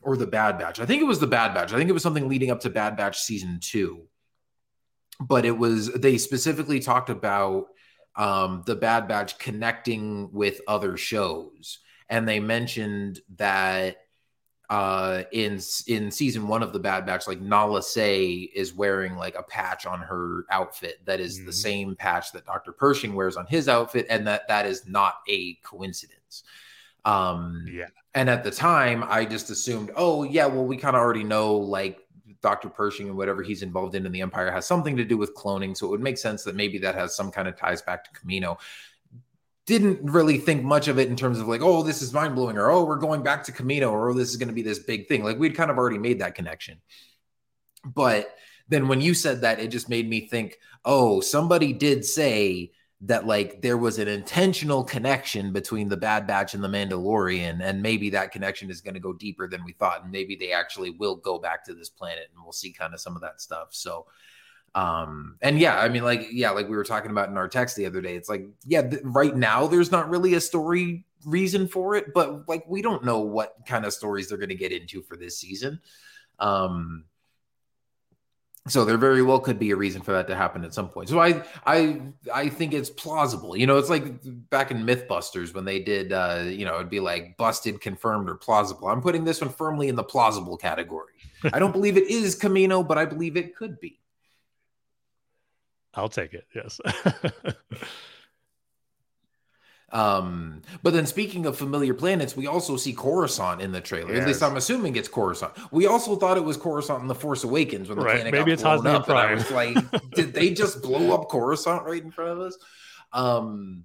[SPEAKER 3] or the Bad Batch. I think it was the Bad Batch. I think it was something leading up to Bad Batch season two. But it was they specifically talked about um, the Bad Batch connecting with other shows, and they mentioned that uh, in in season one of the Bad Batch, like Nala Se is wearing like a patch on her outfit that is the
[SPEAKER 5] Mhm.
[SPEAKER 3] same patch that Doctor Pershing wears on his outfit, and that that is not a coincidence. Um,
[SPEAKER 5] yeah.
[SPEAKER 3] and at the time, I just assumed, oh yeah, well, we kind of already know like Dr. Pershing and whatever he's involved in in the Empire has something to do with cloning, so it would make sense that maybe that has some kind of ties back to Kamino. Didn't really think much of it in terms of like, oh, this is mind blowing, or oh, we're going back to Kamino, or oh, this is going to be this big thing. Like we'd kind of already made that connection. But then when you said that, it just made me think, oh, somebody did say that like there was an intentional connection between the Bad Batch and the Mandalorian, and maybe that connection is going to go deeper than we thought, and maybe they actually will go back to this planet, and we'll see kind of some of that stuff. So, um, and yeah, I mean, like yeah, like we were talking about in our text the other day, it's like yeah, th- right now there's not really a story reason for it, but like we don't know what kind of stories they're going to get into for this season. Um, so there very well could be a reason for that to happen at some point. So I I I think it's plausible. You know, it's like back in Mythbusters when they did uh, you know, it'd be like busted, confirmed, or plausible. I'm putting this one firmly in the plausible category. I don't believe it is Kamino but I believe it could be.
[SPEAKER 5] I'll take it. Yes.
[SPEAKER 3] Um, but then speaking of familiar planets, we also see Coruscant in the trailer. Yes. At least I'm assuming it's Coruscant. We also thought it was Coruscant in The Force Awakens when the right. planet Maybe got it's blown Hosnian up. Prime. And I was like, did they just blow up Coruscant right in front of us? Um,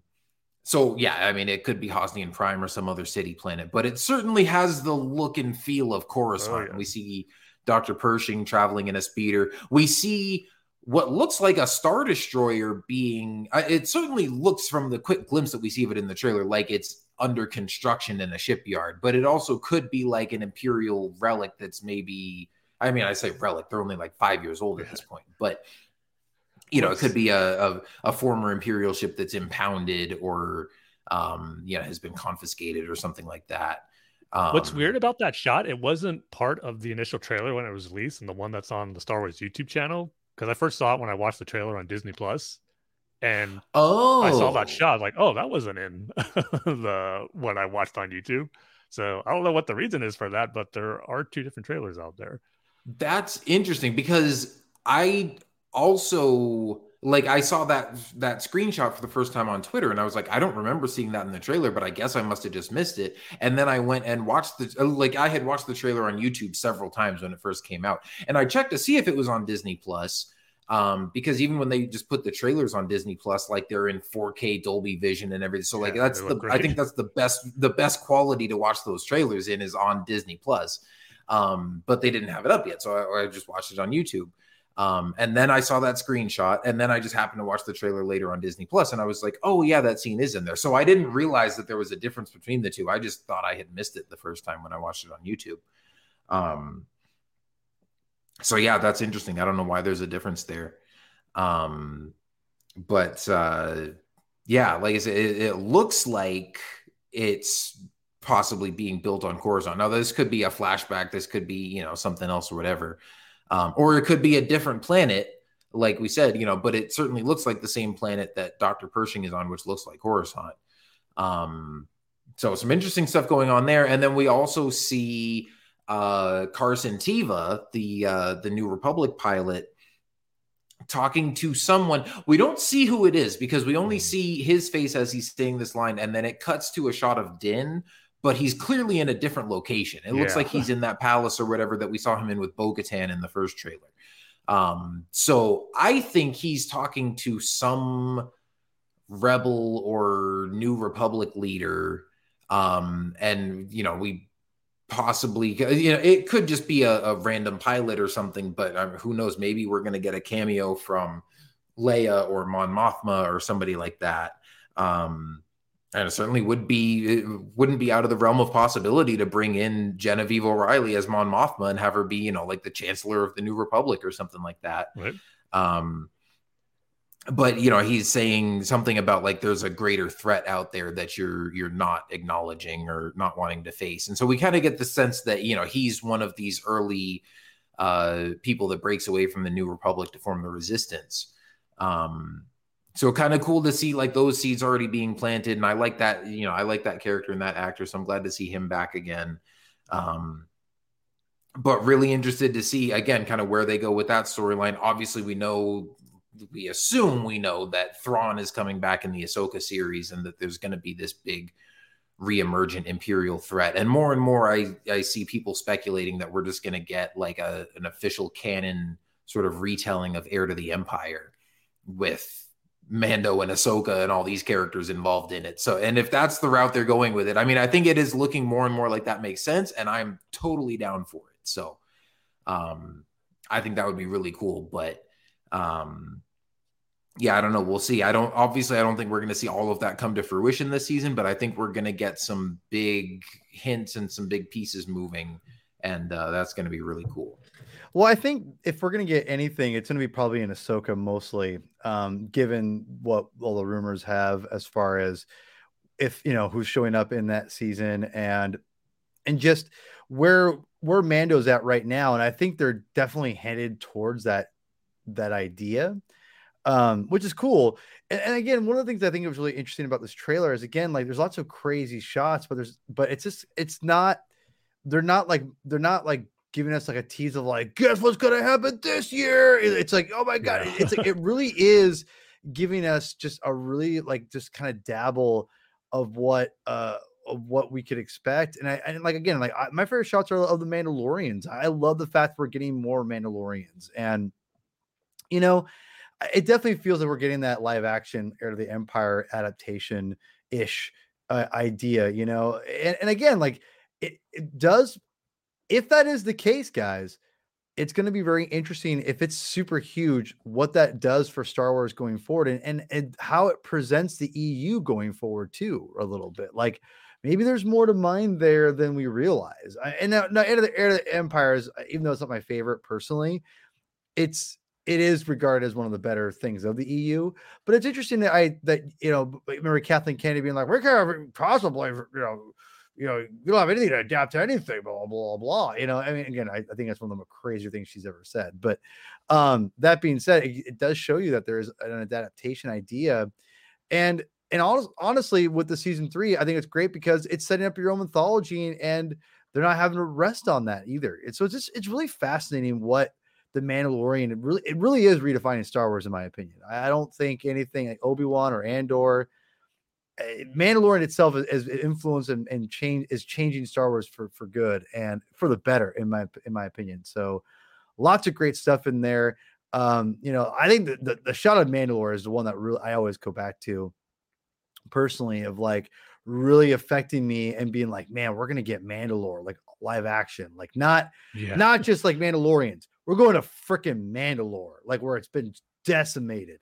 [SPEAKER 3] so yeah, I mean, it could be Hosnian Prime or some other city planet, but it certainly has the look and feel of Coruscant. Oh, yeah. We see Dr. Pershing traveling in a speeder. We see what looks like a star destroyer being uh, it certainly looks from the quick glimpse that we see of it in the trailer like it's under construction in a shipyard but it also could be like an imperial relic that's maybe i mean i say relic they're only like five years old at this point but you know it could be a, a, a former imperial ship that's impounded or um you know has been confiscated or something like that
[SPEAKER 5] um, What's weird about that shot? It wasn't part of the initial trailer when it was released, and the one that's on the Star Wars YouTube channel because I first saw it when I watched the trailer on Disney Plus, and
[SPEAKER 3] oh,
[SPEAKER 5] I saw that oh. shot. Like, oh, that wasn't in the what I watched on YouTube. So I don't know what the reason is for that, but there are two different trailers out there.
[SPEAKER 3] That's interesting because I also like I saw that that screenshot for the first time on Twitter, and I was like, I don't remember seeing that in the trailer, but I guess I must have just missed it. And then I went and watched the uh, like I had watched the trailer on YouTube several times when it first came out, and I checked to see if it was on Disney Plus. Um, because even when they just put the trailers on Disney Plus, like they're in 4K Dolby Vision and everything. So like yeah, that's the great. I think that's the best the best quality to watch those trailers in is on Disney Plus. Um, but they didn't have it up yet, so I, I just watched it on YouTube. Um, and then I saw that screenshot, and then I just happened to watch the trailer later on Disney Plus, and I was like, "Oh yeah, that scene is in there." So I didn't realize that there was a difference between the two. I just thought I had missed it the first time when I watched it on YouTube. Um, so yeah, that's interesting. I don't know why there's a difference there, um, but uh, yeah, like I said, it, it looks like it's possibly being built on Coruscant. Now, this could be a flashback. This could be you know something else or whatever um, or it could be a different planet like we said you know but it certainly looks like the same planet that dr pershing is on which looks like coruscant. Um, so some interesting stuff going on there. And then we also see uh, Carson Teva the uh, the new republic pilot talking to someone. We don't see who it is because we only see his face as he's saying this line and then it cuts to a shot of din but he's clearly in a different location. It yeah. looks like he's in that palace or whatever that we saw him in with Bo Katan in the first trailer. Um, so I think he's talking to some rebel or new republic leader. Um, and you know, we possibly, you know, it could just be a, a random pilot or something, but um, who knows? Maybe we're going to get a cameo from Leia or Mon Mothma or somebody like that. Um, and it certainly would be wouldn't be out of the realm of possibility to bring in Genevieve O'Reilly as Mon Mothma and have her be, you know, like the Chancellor of the New Republic or something like that. Right. Um, but you know, he's saying something about like there's a greater threat out there that you're you're not acknowledging or not wanting to face, and so we kind of get the sense that you know he's one of these early uh, people that breaks away from the New Republic to form the Resistance. Um, so kind of cool to see like those seeds already being planted and i like that you know i like that character and that actor so i'm glad to see him back again. Um but really interested to see again kind of where they go with that storyline. Obviously we know we assume we know that Thrawn is coming back in the Ahsoka series and that there's going to be this big reemergent imperial threat. And more and more i i see people speculating that we're just going to get like a an official canon sort of retelling of heir to the empire with Mando and Ahsoka and all these characters involved in it. So, and if that's the route they're going with it, I mean, I think it is looking more and more like that makes sense, and I'm totally down for it. So, um, I think that would be really cool. But, um, yeah, I don't know. We'll see. I don't obviously I don't think we're going to see all of that come to fruition this season, but I think we're going to get some big hints and some big pieces moving, and uh, that's going to be really cool.
[SPEAKER 2] Well, I think if we're going to get anything, it's going to be probably in Ahsoka mostly, um, given what all the rumors have as far as if you know who's showing up in that season and and just where where Mando's at right now, and I think they're definitely headed towards that that idea, um, which is cool. And, and, again, one of the things I think was really interesting about this trailer is again, like there's lots of crazy shots, but there's but it's just it's not they're not like they're not like giving us like a tease of like guess what's gonna happen this year. It's like oh my god, yeah. it's like it really is giving us just a really like just kind of dabble of what uh of what we could expect. And I and like again, like I, my favorite shots are of the Mandalorians. I love the fact we're getting more Mandalorians, and you know, it definitely feels like we're getting that live action Heir to the Empire adaptation ish uh, idea. You know, and, and again, like it, it does. If that is the case, guys, it's going to be very interesting if it's super huge what that does for Star Wars going forward and, and and how it presents the EU going forward too a little bit like maybe there's more to mine there than we realize. I, and now, now, Heir to the, Heir to the Empires, uh, even though it's not my favorite personally, it's it is regarded as one of the better things of the EU. But it's interesting that I that you know remember Kathleen Kennedy being like, "We can't possibly you know." You know, you don't have anything to adapt to anything, blah blah blah. You know, I mean, again, I, I think that's one of the crazier things she's ever said. But um, that being said, it, it does show you that there is an adaptation idea, and and honestly, with the season three, I think it's great because it's setting up your own mythology and they're not having to rest on that either. So it's just it's really fascinating what the Mandalorian it really it really is redefining Star Wars in my opinion. I don't think anything like Obi Wan or Andor, Mandalorian itself is, is influenced and, and change is changing Star Wars for for good and for the better in my in my opinion. So lots of great stuff in there. Um, you know, I think the, the, the shot of Mandalore is the one that really I always go back to personally of like really affecting me and being like, man, we're gonna get Mandalore like live action, like not yeah. not just like Mandalorians. We're going to freaking Mandalore, like where it's been decimated.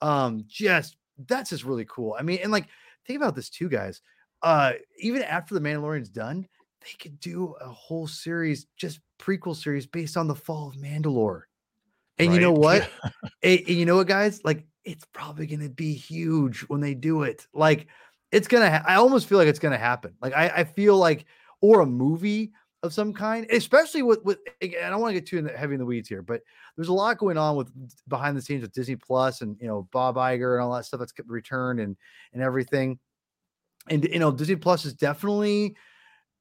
[SPEAKER 2] Um, just that's just really cool. I mean, and like think about this too, guys. Uh, even after the Mandalorian's done, they could do a whole series, just prequel series based on the fall of Mandalore. And right. you know what? and you know what, guys? Like it's probably going to be huge when they do it. Like it's to, ha- I almost feel like it's going to happen. Like I, I feel like, or a movie of some kind, especially with, with, I don't want to get too in the, heavy in the weeds here, but there's a lot going on with behind the scenes with Disney Plus and, you know, Bob Iger and all that stuff that's returned and, and everything. And, you know, Disney Plus is definitely,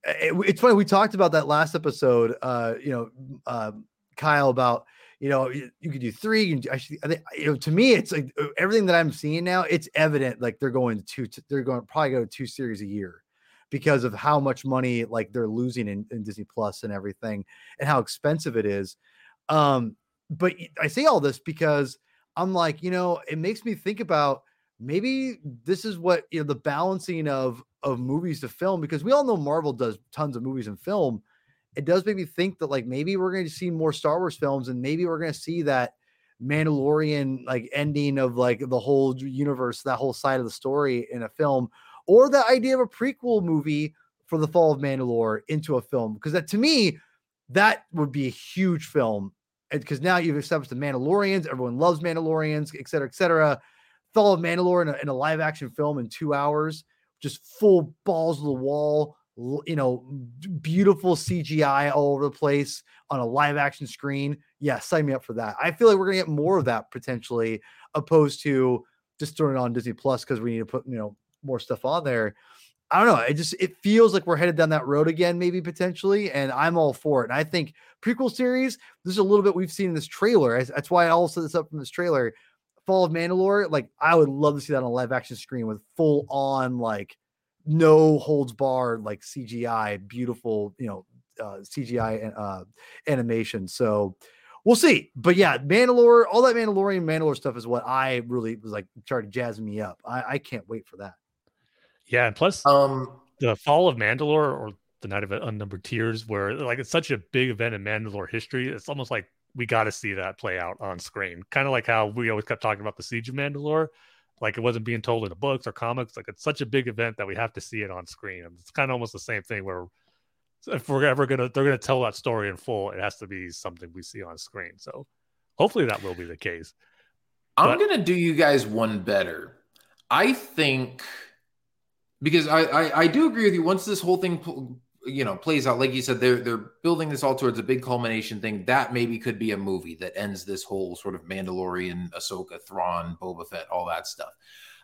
[SPEAKER 2] it, it's funny. We talked about that last episode, uh, you know, uh, Kyle about, you know, you, you could do three. You do, actually, I think, you know, to me, it's like uh, everything that I'm seeing now. It's evident like they're going to two. They're going probably go to two series a year because of how much money like they're losing in, in Disney Plus and everything, and how expensive it is. Um, but I say all this because I'm like, you know, it makes me think about maybe this is what you know the balancing of of movies to film because we all know Marvel does tons of movies and film it does make me think that like maybe we're going to see more Star Wars films and maybe we're going to see that Mandalorian like ending of like the whole universe, that whole side of the story in a film, or the idea of a prequel movie for the fall of Mandalore into a film. Because that to me, that would be a huge film. Because now you've established the Mandalorians, everyone loves Mandalorians, et cetera, et cetera. Fall of Mandalore in a, in a live action film in two hours, just full balls of the wall you know, beautiful CGI all over the place on a live action screen. Yeah, sign me up for that. I feel like we're gonna get more of that potentially, opposed to just throwing it on Disney Plus because we need to put you know more stuff on there. I don't know. It just it feels like we're headed down that road again, maybe potentially, and I'm all for it. And I think prequel series. This is a little bit we've seen in this trailer. That's why I also set this up from this trailer. Fall of Mandalore. Like I would love to see that on a live action screen with full on like no holds barred like CGI, beautiful, you know, uh, CGI uh, animation. So we'll see. But yeah, Mandalore, all that Mandalorian Mandalore stuff is what I really was like started jazzing me up. I, I can't wait for that.
[SPEAKER 5] Yeah, and plus um the fall of Mandalore or the night of unnumbered tears, where like it's such a big event in Mandalore history. It's almost like we got to see that play out on screen. Kind of like how we always kept talking about the Siege of Mandalore, like it wasn't being told in the books or comics. Like it's such a big event that we have to see it on screen. And it's kind of almost the same thing where if we're ever gonna they're gonna tell that story in full, it has to be something we see on screen. So hopefully that will be the case.
[SPEAKER 3] I'm but, gonna do you guys one better. I think because I, I, I do agree with you. Once this whole thing you know plays out, like you said, they're they're building this all towards a big culmination thing. That maybe could be a movie that ends this whole sort of Mandalorian, Ahsoka, Thrawn, Boba Fett, all that stuff.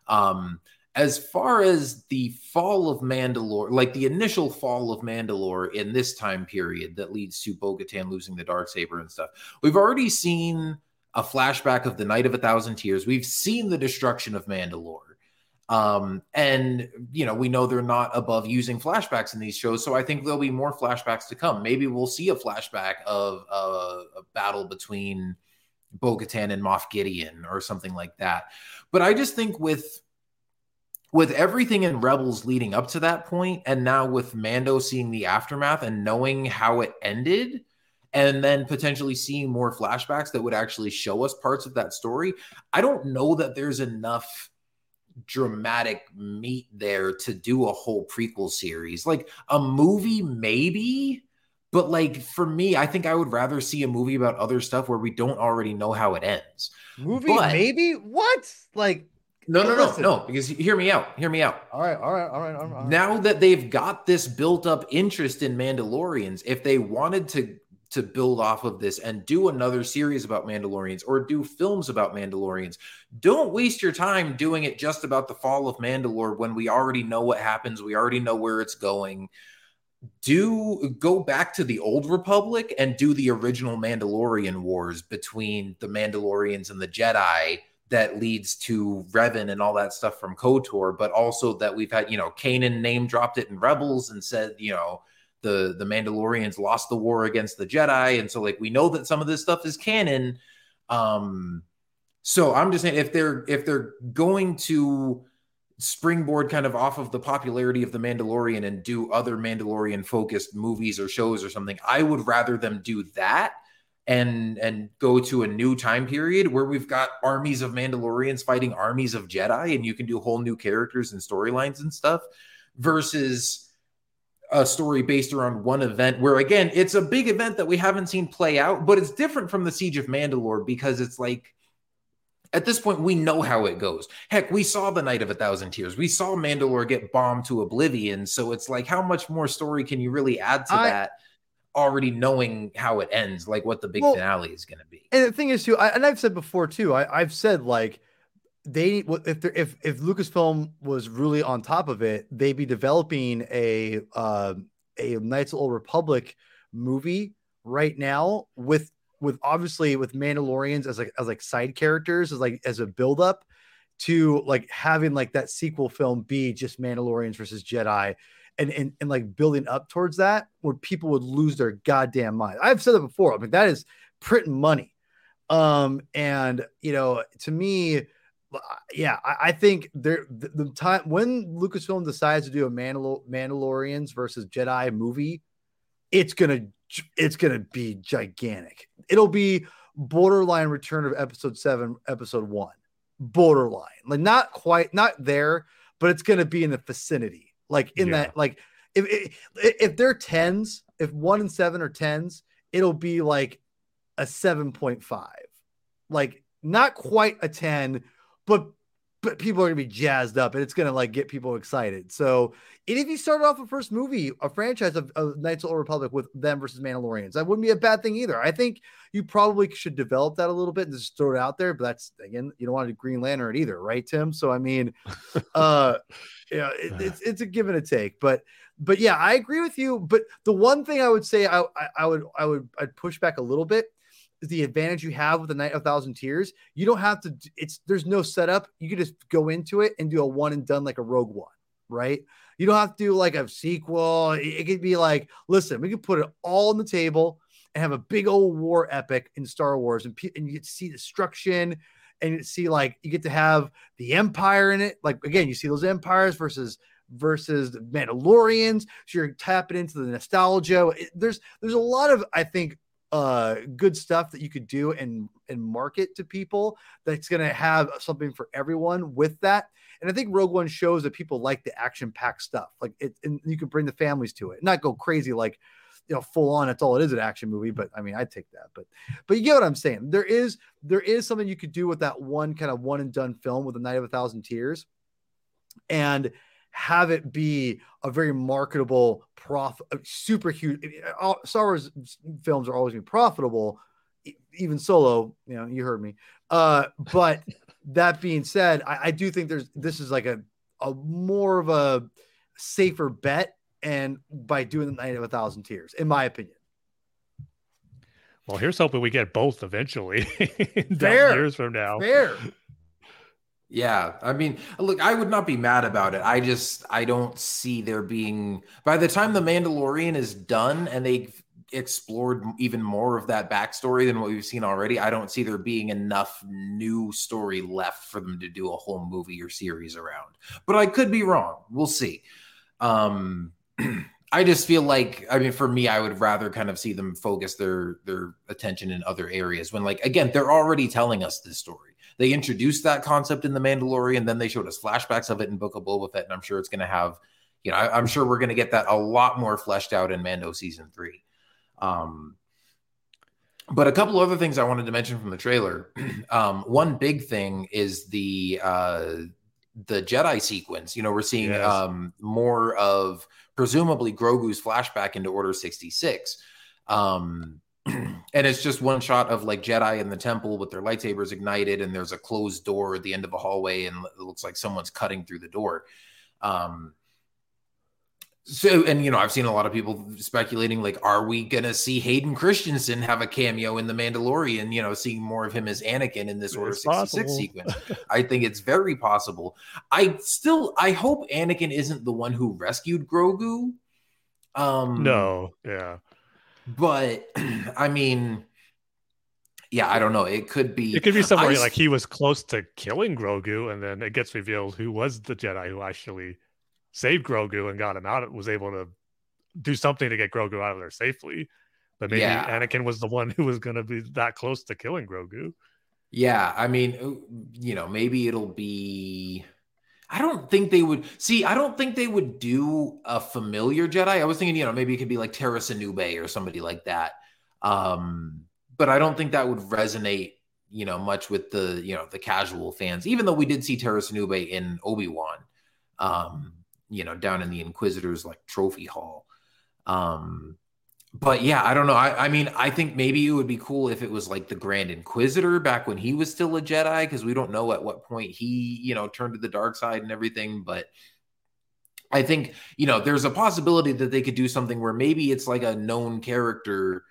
[SPEAKER 3] Um, as far as the fall of Mandalore, like the initial fall of Mandalore in this time period that leads to Bo Katan losing the dark saber and stuff, we've already seen a flashback of the Night of a Thousand Tears. We've seen the destruction of Mandalore. Um, and you know, we know they're not above using flashbacks in these shows, so I think there'll be more flashbacks to come. Maybe we'll see a flashback of uh, a battle between Bo and Moff Gideon or something like that. But I just think with with everything in Rebels leading up to that point, and now with Mando seeing the aftermath and knowing how it ended, and then potentially seeing more flashbacks that would actually show us parts of that story, I don't know that there's enough dramatic meat there to do a whole prequel series. Like a movie, maybe, but like for me, I think I would rather see a movie about other stuff where we don't already know how it ends.
[SPEAKER 2] Movie, but, maybe? What? Like,
[SPEAKER 3] no, no, no, no, because hear me out. Hear me out.
[SPEAKER 2] All right, all right, all right, all right.
[SPEAKER 3] Now that they've got this built up interest in Mandalorians, if they wanted to to build off of this and do another series about Mandalorians or do films about Mandalorians. Don't waste your time doing it just about the fall of Mandalore when we already know what happens, we already know where it's going. Do go back to the old Republic and do the original Mandalorian wars between the Mandalorians and the Jedi that leads to Revan and all that stuff from KOTOR, but also that we've had, you know, Kanan name dropped it in Rebels and said, you know, the the Mandalorians lost the war against the Jedi, and so like we know that some of this stuff is canon. Um, so I'm just saying if they're if they're going to springboard kind of off of the popularity of the Mandalorian and do other Mandalorian focused movies or shows or something, I would rather them do that and and go to a new time period where we've got armies of Mandalorians fighting armies of Jedi and you can do whole new characters and storylines and stuff versus a story based around one event where again it's a big event that we haven't seen play out but it's different from the siege of mandalore because it's like at this point we know how it goes. Heck we saw the night of a thousand tears. We saw mandalore get bombed to oblivion. So it's like how much more story can you really add to I, that already knowing how it ends like what the big well, finale is going to be?
[SPEAKER 2] and the thing is too I, and i've said before too I, i've said like they if if if Lucasfilm was really on top of it, they'd be developing a uh, a Knights of the Old Republic movie right now with with obviously with Mandalorians as like as like side characters as like as a build up to like having like that sequel film be just Mandalorians versus Jedi and, and and like building up towards that where people would lose their goddamn mind. I've said that before. I mean that is printing money. Um and you know to me yeah, I, I think there the, the, time when Lucasfilm decides to do a Mandal- Mandalorians versus Jedi movie, it's gonna it's gonna be gigantic. It'll be borderline Return of Episode Seven, Episode One, borderline, like not quite not there, but it's gonna be in the vicinity, like in yeah. that like if if, if they're tens, if one and seven are tens, it'll be like a seven point five, like not quite a ten but but people are gonna be jazzed up and it's gonna like get people excited. So and if you started off a first movie, a franchise of, of Knights of the Old Republic with them versus Mandalorians, that wouldn't be a bad thing either. I think you probably should develop that a little bit and just throw it out there. But that's again, you don't want to do Green Lantern either, right, Tim? So I mean, uh, yeah, it, it's it's a give and a take. But but yeah, I agree with you. But the one thing I would say I, I, I would I would I'd push back a little bit the advantage you have with the Night of Thousand Tears. You don't have to. It's there's no setup. You can just go into it and do a one and done like a Rogue One, right? You don't have to do like a sequel. It, it could be like, listen, we could put it all on the table and have a big old war epic in Star Wars, and, and you get to see destruction, and you see like you get to have the Empire in it. Like again, you see those empires versus versus the Mandalorians. So you're tapping into the nostalgia. It, there's there's a lot of I think uh good stuff that you could do and and market to people that's going to have something for everyone with that. And i think rogue one shows that people like the action packed stuff. Like it and you can bring the families to it not go crazy like you know full on that's all it is an action movie but i mean i'd take that but but you get what i'm saying. There is there is something you could do with that one kind of one and done film with the night of a thousand tears. And have it be a very marketable prof super huge All, star wars films are always been profitable even solo you know you heard me. Uh but that being said I, I do think there's this is like a a more of a safer bet and by doing the night of a thousand tears in my opinion.
[SPEAKER 5] Well here's hoping we get both eventually
[SPEAKER 2] fair
[SPEAKER 5] years from now.
[SPEAKER 2] fair
[SPEAKER 3] yeah, I mean, look, I would not be mad about it. I just I don't see there being by the time the Mandalorian is done and they've explored even more of that backstory than what we've seen already. I don't see there being enough new story left for them to do a whole movie or series around. But I could be wrong. We'll see. Um I just feel like I mean for me I would rather kind of see them focus their their attention in other areas when like again they're already telling us this story they introduced that concept in The Mandalorian, then they showed us flashbacks of it in Book of Boba Fett, and I'm sure it's going to have, you know, I, am sure we're going to get that a lot more fleshed out in Mando season three. Um, but a couple other things I wanted to mention from the trailer. Um, one big thing is the uh, the Jedi sequence. You know, we're seeing yes. um, more of presumably Grogu's flashback into Order sixty six. Um, and it's just one shot of like Jedi in the temple with their lightsabers ignited, and there's a closed door at the end of a hallway, and it looks like someone's cutting through the door. Um, so, and you know, I've seen a lot of people speculating, like, are we gonna see Hayden Christensen have a cameo in The Mandalorian? You know, seeing more of him as Anakin in this Order sixty six sequence. I think it's very possible. I still, I hope Anakin isn't the one who rescued Grogu.
[SPEAKER 5] Um, no, yeah,
[SPEAKER 3] but I mean, yeah, I don't know. It could be.
[SPEAKER 5] It could be somewhere I, like he was close to killing Grogu, and then it gets revealed who was the Jedi who actually saved Grogu and got him out. It Was able to do something to get Grogu out of there safely. But maybe yeah. Anakin was the one who was going to be that close to killing Grogu.
[SPEAKER 3] Yeah, I mean, you know, maybe it'll be. I don't think they would see. I don't think they would do a familiar Jedi. I was thinking, you know, maybe it could be like Tera Sinube or somebody like that. Um, but I don't think that would resonate, you know, much with the you know the casual fans. Even though we did see Tera Sinube in Obi Wan, um, you know, down in the Inquisitors like trophy hall. Um, but yeah, I don't know. I, I, mean, I think maybe it would be cool if it was like the Grand Inquisitor back when he was still a Jedi, because we don't know at what point he, you know, turned to the dark side and everything. But I think, you know, there's a possibility that they could do something where maybe it's like a known character,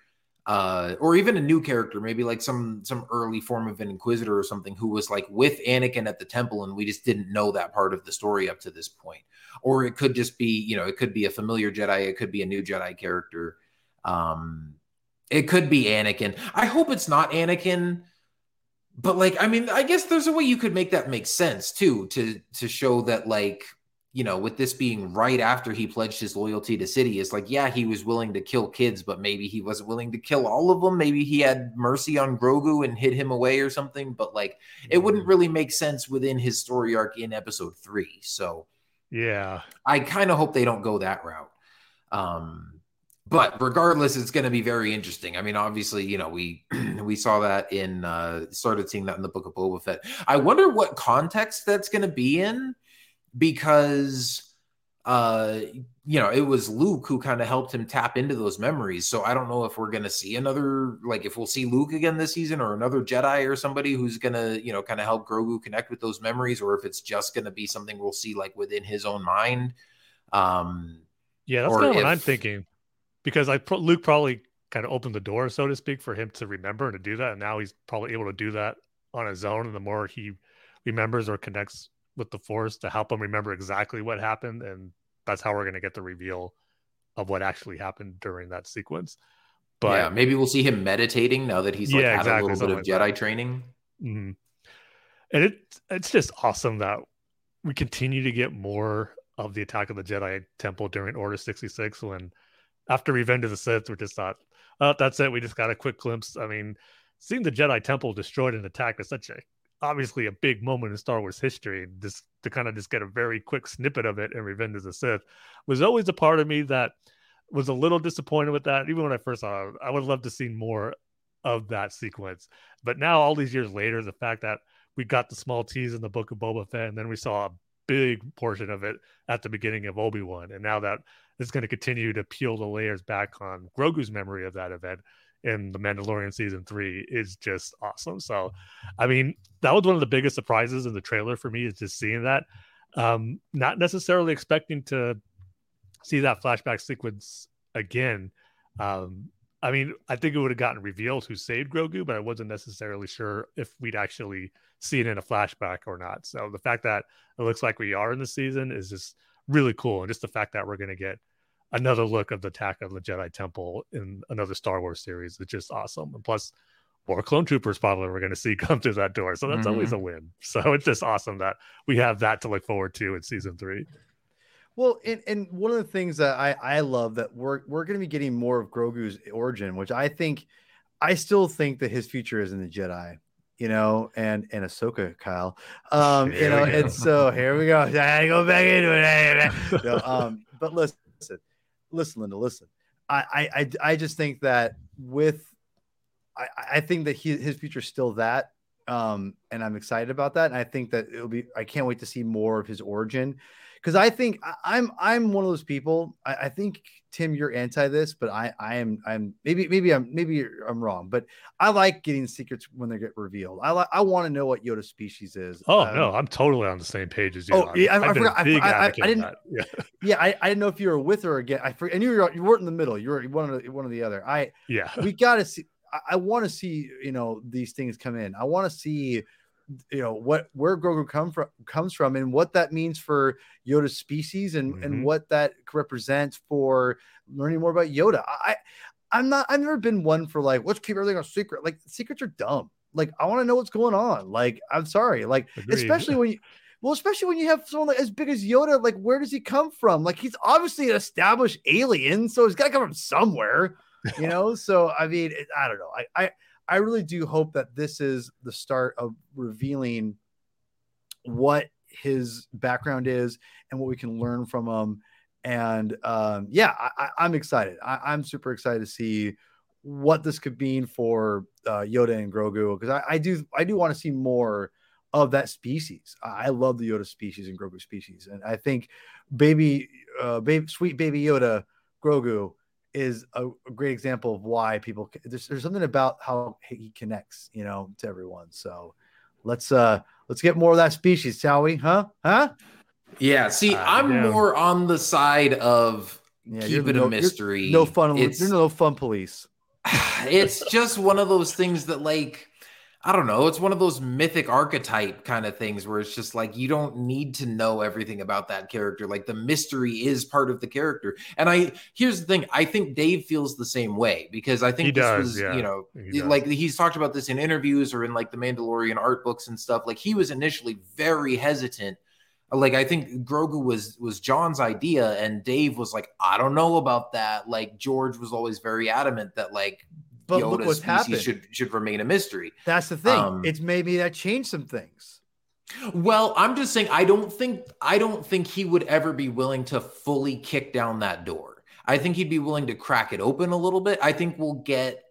[SPEAKER 3] uh, or even a new character, maybe like some some early form of an Inquisitor or something who was like with Anakin at the temple, and we just didn't know that part of the story up to this point. Or it could just be, you know, it could be a familiar Jedi, it could be a new Jedi character um, it could be Anakin. I hope it's not Anakin, but like, I mean, I guess there's a way you could make that make sense too, to to show that like, you know, with this being right after he pledged his loyalty to Sidious, like, yeah, he was willing to kill kids, but maybe he wasn't willing to kill all of them. Maybe he had mercy on Grogu and hid him away or something. But like, it wouldn't mm. really make sense within his story arc in Episode Three. So,
[SPEAKER 5] yeah,
[SPEAKER 3] I kind of hope they don't go that route. Um, but regardless, it's going to be very interesting. I mean, obviously, you know, we we saw that in uh started seeing that in the book of Boba Fett. I wonder what context that's going to be in because uh you know, it was Luke who kind of helped him tap into those memories. So I don't know if we're going to see another like if we'll see Luke again this season or another Jedi or somebody who's going to, you know, kind of help Grogu connect with those memories or if it's just going to be something we'll see like within his own mind. Um
[SPEAKER 5] yeah, that's kind of what I'm thinking because I Luke probably kind of opened the door, so to speak, for him to remember and to do that. And now he's probably able to do that on his own. And the more he remembers or connects with the Force to help him remember exactly what happened, and that's how we're going to get the reveal of what actually happened during that sequence.
[SPEAKER 3] But yeah, maybe we'll see him meditating now that he's like yeah, had exactly, a little bit of Jedi training.
[SPEAKER 5] Mm-hmm. And it it's just awesome that we continue to get more of the attack of the Jedi Temple during Order sixty six when after Revenge of the Sith, we just thought, uh, that's it. We just got a quick glimpse. I mean, seeing the Jedi Temple destroyed and attacked is such a obviously a big moment in Star Wars history. Just to kind of just get a very quick snippet of it in Revenge of the Sith was always a part of me that was a little disappointed with that. Even when I first saw it, I would love to see more of that sequence. But now, all these years later, the fact that we got the small tease in the book of Boba Fett, and then we saw a big portion of it at the beginning of Obi Wan, and now that it's going to continue to peel the layers back on Grogu's memory of that event in the Mandalorian season three is just awesome. So, I mean, that was one of the biggest surprises in the trailer for me is just seeing that. Um, not necessarily expecting to see that flashback sequence again. Um, I mean, I think it would have gotten revealed who saved Grogu, but I wasn't necessarily sure if we'd actually see it in a flashback or not. So the fact that it looks like we are in the season is just really cool. And just the fact that we're going to get another look of the attack of the Jedi Temple in another Star Wars series is just awesome. And plus, more clone troopers probably we're going to see come through that door. So that's mm-hmm. always a win. So it's just awesome that we have that to look forward to in season three.
[SPEAKER 2] Well, and, and one of the things that I, I love that we're we're going to be getting more of Grogu's origin, which I think I still think that his future is in the Jedi you know, and and Ahsoka, Kyle. Um, you know, and so here we go. I go back into it. no, um, but listen, listen, Linda, listen. I I I just think that with I, I think that he, his future is still that. Um, and I'm excited about that. And I think that it'll be I can't wait to see more of his origin because I think I, am I'm one of those people. I, I, think Tim, you're anti this, but I I am I'm maybe maybe I'm maybe I'm wrong, but I like getting secrets when they get revealed. I like I want to know what Yoda species is.
[SPEAKER 5] Oh um, no, I'm totally on the same page as you.
[SPEAKER 2] Oh yeah, I, I forgot. I, I, didn't. Yeah, yeah I, I didn't know if you were with her again. I forget. And you were you weren't in the middle. You were one of the, one of the other. I
[SPEAKER 5] yeah.
[SPEAKER 2] We got to see. I, want to see you know these things come in. I want to see you know what where Grogu come from comes from and what that means for Yoda's species and mm-hmm. and what that represents for learning more about Yoda. I I'm not I've never been one for like let's keep everything a secret. Like secrets are dumb. Like I want to know what's going on. Like I'm sorry. Like Agreed. especially when you well, especially when you have someone like as big as Yoda, like where does he come from? Like he's obviously an established alien, so he's got to come from somewhere, you know. so I mean, it, I don't know. I I I really do hope that this is the start of revealing what his background is and what we can learn from him. And um, yeah, I, am excited. I, am super excited to see what this could mean for uh, Yoda and Grogu because I, I, do I do want to see more of that species. I love the Yoda species and Grogu species, and I think baby, uh, baby, sweet baby Yoda, Grogu is a, a, great example of why people there's, there's something about how he connects you know to everyone. So let's uh let's get more of that species shall we? Huh? Huh?
[SPEAKER 3] Yeah see uh, i'm yeah. more on the side of yeah, keep it no, a mystery.
[SPEAKER 2] no fun it's, you're no fun police.
[SPEAKER 3] it's just one of those things that like I don't know. It's one of those mythic archetype kind of things where it's just like you don't need to know everything about that character. Like the mystery is part of the character. And I here's the thing: I think Dave feels the same way because I think he this does, was, yeah. you know, he like he's talked about this in interviews or in like the Mandalorian art books and stuff. Like he was initially very hesitant. Like I think Grogu was was Jon's idea, and Dave was like, I don't know about that. Like George was always very adamant that like but Yoda look what's happened. Should should remain a mystery.
[SPEAKER 2] That's the thing. Um, it's maybe that changed some things.
[SPEAKER 3] Well, I'm just saying. I don't think I don't think he would ever be willing to fully kick down that door. I think he'd be willing to crack it open a little bit. I think we'll get.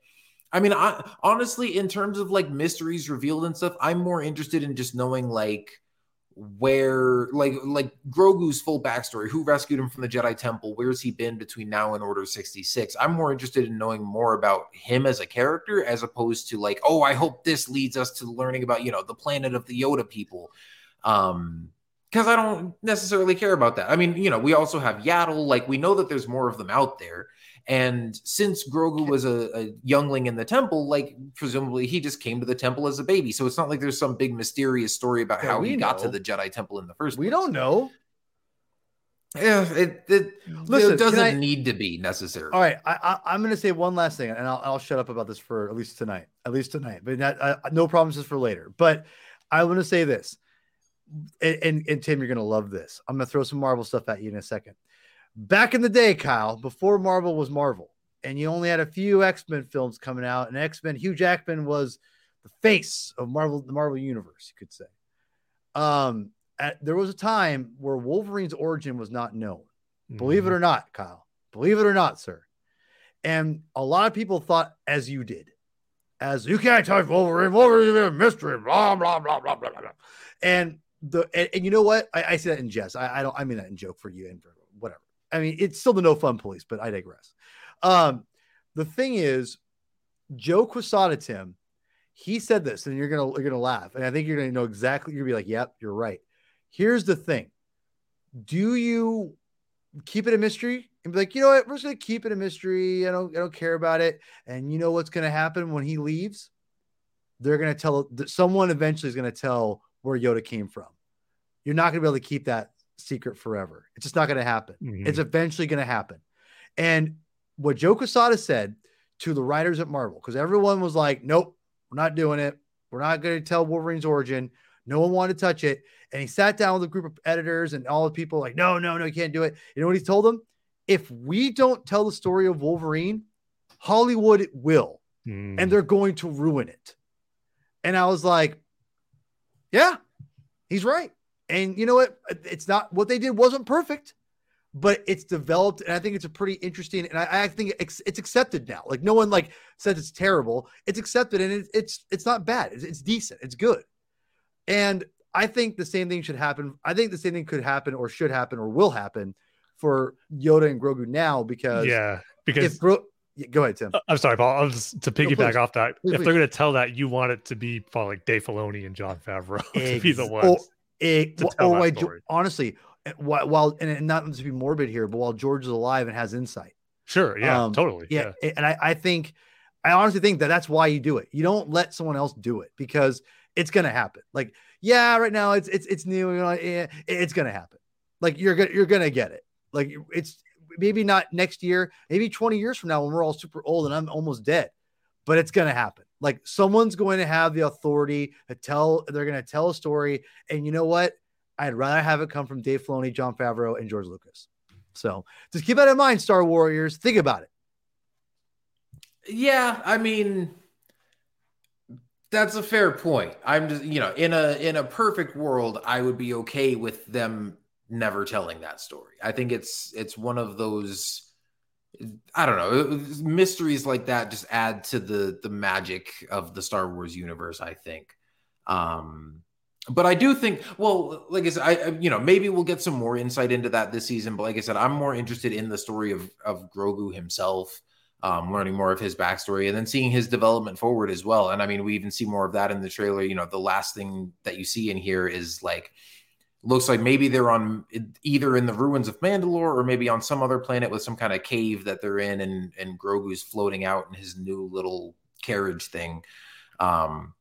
[SPEAKER 3] I mean, I, honestly, in terms of like mysteries revealed and stuff, I'm more interested in just knowing like where like like Grogu's full backstory, who rescued him from the Jedi Temple, where's he been between now and Order 66. I'm more interested in knowing more about him as a character as opposed to like, oh, I hope this leads us to learning about, you know, the planet of the Yoda people. Um because I don't necessarily care about that. I mean, you know, we also have Yaddle, like we know that there's more of them out there. And since Grogu was a, a, youngling in the temple, like presumably he just came to the temple as a baby. So it's not like there's some big mysterious story about yeah, how he got to the Jedi temple in the first
[SPEAKER 2] we place. We don't know.
[SPEAKER 3] Yeah, it it, Listen, it doesn't I, need to be necessary.
[SPEAKER 2] All right, I, I, am going to say one last thing, and I'll, I'll shut up about this for at least tonight. At least tonight, but not, uh, no promises for later. But I want to say this, and, and, and Tim, you're going to love this. I'm going to throw some Marvel stuff at you in a second back in the day, Kyle, before Marvel was Marvel, and you only had a few X-Men films coming out, and X-Men, Hugh Jackman was the face of Marvel, the Marvel universe, you could say. Um, at, there was a time where Wolverine's origin was not known. Believe it
[SPEAKER 5] Mhm.
[SPEAKER 2] or not, Kyle. Believe it or not, sir. And a lot of people thought as you did, as you can't touch Wolverine, Wolverine's a mystery, blah blah blah blah blah blah. And the and, and you know what? I, I say that in jest. I, I don't. I mean that in joke for you and for. I mean it's still the no fun police, but I digress. Um, the thing is, Joe Quesada, Tim, he said this, and you're gonna you're gonna laugh, and I think you're gonna know exactly. You're gonna be like, "Yep, you're right." Here's the thing: Do you keep it a mystery and be like, you know what, we're just gonna keep it a mystery. I don't I don't care about it. And you know what's gonna happen when he leaves? They're gonna tell someone eventually is gonna tell where Yoda came from. You're not gonna be able to keep that secret forever. It's just not gonna happen.
[SPEAKER 5] Mhm.
[SPEAKER 2] It's eventually gonna happen. And what Joe Quesada said to the writers at Marvel, because everyone was like, nope, we're not doing it. We're not going to tell Wolverine's origin. No one wanted to touch it. And he sat down with a group of editors and all the people like, no, no, no, you can't do it. You know what he told them? If we don't tell the story of Wolverine, Hollywood will,
[SPEAKER 5] Mhm.
[SPEAKER 2] and they're going to ruin it. And I was like, yeah, he's right. And you know what? It's not what they did wasn't perfect, but it's developed, and I think it's a pretty interesting. And I, I think it's, it's accepted now. Like no one like says it's terrible. It's accepted, and it, it's it's not bad. It's, it's decent. It's good. And I think the same thing should happen. I think the same thing could happen, or should happen, or will happen for Yoda and Grogu now because
[SPEAKER 5] yeah, because
[SPEAKER 2] if Gro- yeah, go ahead, Tim.
[SPEAKER 5] Uh, I'm sorry, Paul. I'll just to piggyback
[SPEAKER 2] please.
[SPEAKER 5] off that.
[SPEAKER 2] Please,
[SPEAKER 5] if
[SPEAKER 2] please.
[SPEAKER 5] they're going to tell that, you want it to be probably like Dave Filoni and Jon Favreau to be the ones.
[SPEAKER 2] or- it, or why, honestly, eh, while, while and not to be morbid here, but while George is alive and has insight,
[SPEAKER 5] sure, yeah,
[SPEAKER 2] um,
[SPEAKER 5] totally,
[SPEAKER 2] yeah, eh, and I, I think, I honestly think that that's why you do it. You don't let someone else do it because it's gonna happen. Like, yeah, right now it's it's it's new, you know, eh, it's gonna happen. Like you're gonna you're gonna get it. Like it's maybe not next year, maybe 20 years from now when we're all super old and I'm almost dead, but it's gonna happen. Like someone's going to have the authority to tell. They're gonna tell a story, and you know what? I'd rather have it come from Dave Filoni, Jon Favreau, and George Lucas. So just keep that in mind, Star Warriors. Think about it.
[SPEAKER 3] Yeah, I mean that's a fair point. I'm just, you know, in a in a perfect world, I would be okay with them never telling that story. I think it's it's one of those I don't know, mysteries like that just add to the the magic of the Star Wars universe, I think. Um but I do think, well, like I said, I you know maybe we'll get some more insight into that this season. But like I said, I'm more interested in the story of of Grogu himself, um, learning more of his backstory, and then seeing his development forward as well. And I mean, we even see more of that in the trailer. You know, the last thing that you see in here is like looks like maybe they're on either in the ruins of Mandalore or maybe on some other planet with some kind of cave that they're in, and and Grogu's floating out in his new little carriage thing. Um,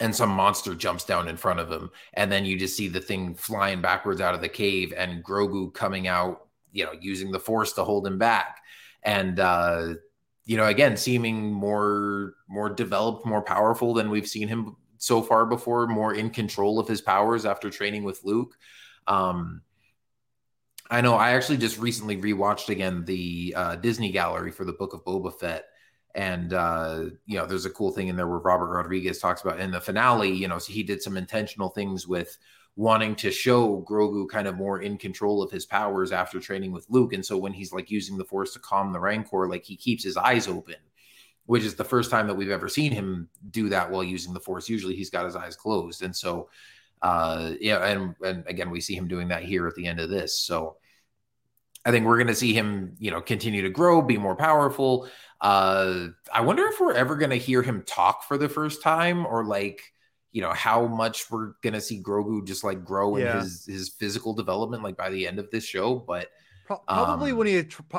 [SPEAKER 3] and some monster jumps down in front of him and then you just see the thing flying backwards out of the cave and grogu coming out you know using the force to hold him back and uh you know again seeming more more developed more powerful than we've seen him so far before more in control of his powers after training with luke um i know i actually just recently rewatched again the uh disney gallery for the book of boba fett and uh, you know, there's a cool thing in there where Robert Rodriguez talks about in the finale. You know, so he did some intentional things with wanting to show Grogu kind of more in control of his powers after training with Luke. And so when he's like using the Force to calm the Rancor, like he keeps his eyes open, which is the first time that we've ever seen him do that while using the Force. Usually he's got his eyes closed, and so uh, yeah, and and again we see him doing that here at the end of this. So. I think we're going to see him, you know, continue to grow, be more powerful. Uh, I wonder if we're ever going to hear him talk for the first time, or like, you know, how much we're going to see Grogu just like grow in
[SPEAKER 2] Yeah.
[SPEAKER 3] his his physical development, like by the end of this show. But
[SPEAKER 2] Pro- Probably
[SPEAKER 3] Um,
[SPEAKER 2] when he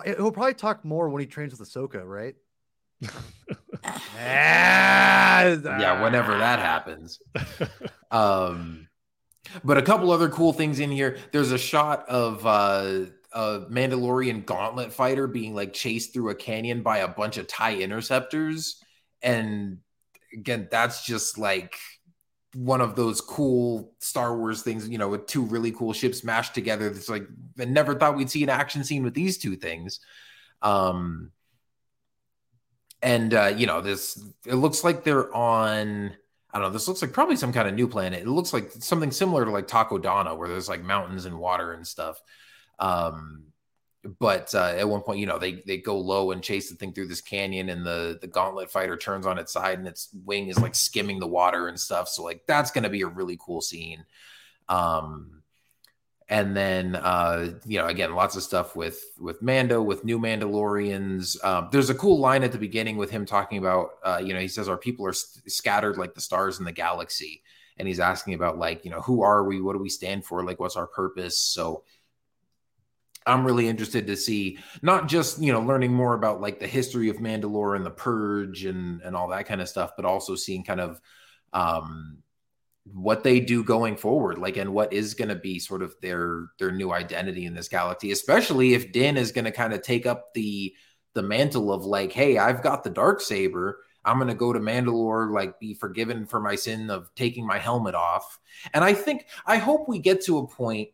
[SPEAKER 2] he'll probably talk more when he trains with Ahsoka, right? Yeah,
[SPEAKER 3] whenever that happens. Um, but a couple other cool things in here. There's a shot of uh, a Mandalorian gauntlet fighter being like chased through a canyon by a bunch of TIE interceptors. And again, that's just like one of those cool Star Wars things, you know, with two really cool ships mashed together. It's like I never thought we'd see an action scene with these two things. Um, and uh, you know this it looks like they're on I don't know. This looks like probably some kind of new planet. It looks like something similar to like Takodana, where there's like mountains and water and stuff. Um, but uh, at one point, you know, they they go low and chase the thing through this canyon, and the the gauntlet fighter turns on its side, and its wing is like skimming the water and stuff. So like that's going to be a really cool scene. Um, and then uh, you know again lots of stuff with with mando with new mandalorians. Um, there's a cool line at the beginning with him talking about uh, you know he says our people are scattered like the stars in the galaxy. And he's asking about like you know who are we? What do we stand for? Like what's our purpose? So i'm really interested to see not just you know learning more about like the history of mandalore and the purge and and all that kind of stuff but also seeing kind of um what they do going forward like and what is going to be sort of their their new identity in this galaxy especially if din is going to kind of take up the the mantle of like hey i've got the dark saber. I'm going to go to mandalore like be forgiven for my sin of taking my helmet off. And i think i hope we get to a point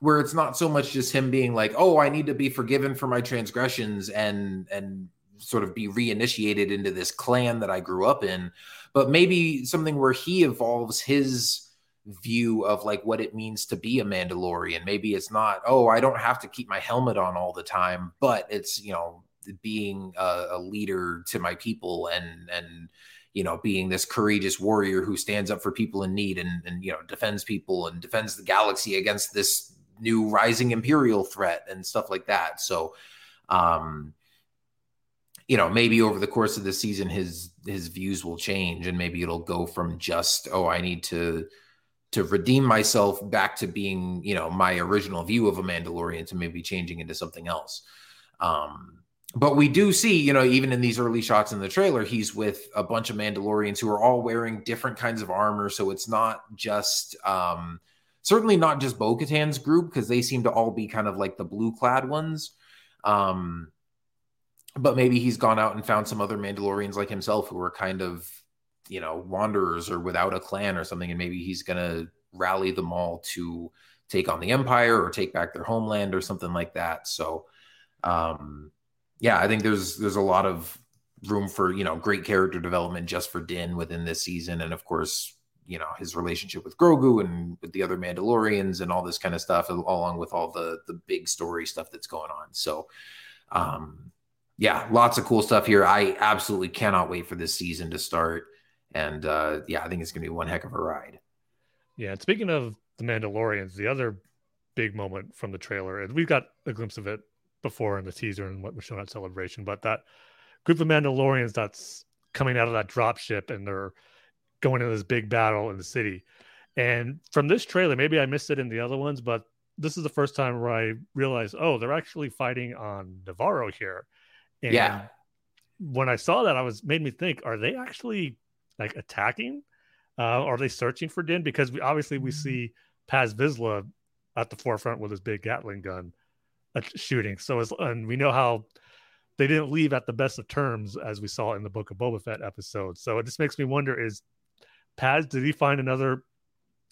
[SPEAKER 3] where it's not so much just him being like oh i need to be forgiven for my transgressions and and sort of be reinitiated into this clan that i grew up in but maybe something where he evolves his view of like what it means to be a Mandalorian. Maybe it's not, oh, I don't have to keep my helmet on all the time, but it's, you know, being a, a leader to my people and, and, you know, being this courageous warrior who stands up for people in need and, and, you know, defends people and defends the galaxy against this new rising imperial threat and stuff like that. So, um, you know maybe over the course of the season his his views will change and maybe it'll go from just oh i need to to redeem myself back to being you know my original view of a mandalorian to maybe changing into something else. Um but we do see you know even in these early shots in the trailer he's with a bunch of mandalorians who are all wearing different kinds of armor. So it's not just um certainly not just bo-katan's group because they seem to all be kind of like the blue clad ones. Um but maybe he's gone out and found some other Mandalorians like himself who are kind of, you know, wanderers or without a clan or something, and maybe he's gonna rally them all to take on the Empire or take back their homeland or something like that. So, um, yeah, I think there's there's a lot of room for you know great character development just for Din within this season, and of course, you know his relationship with Grogu and with the other Mandalorians and all this kind of stuff, along with all the the big story stuff that's going on. So, um, yeah, lots of cool stuff here. I absolutely cannot wait for this season to start. And uh, yeah, I think it's going to be one heck of a ride.
[SPEAKER 5] Yeah. And speaking of the Mandalorians, the other big moment from the trailer, and we've got a glimpse of it before in the teaser and what we're showing at Celebration, but that group of Mandalorians that's coming out of that drop ship and they're going into this big battle in the city. And from this trailer, maybe I missed it in the other ones, but this is the first time where I realized, oh, they're actually fighting on Navarro here.
[SPEAKER 3] And yeah.
[SPEAKER 5] When I saw that, I was made me think: Are they actually like attacking? Uh, are they searching for Din? Because we, obviously we mm-hmm. see Paz Vizsla at the forefront with his big Gatling gun uh, shooting. So as, and we know how they didn't leave at the best of terms, as we saw in the Book of Boba Fett episode. So it just makes me wonder: Is Paz did he find another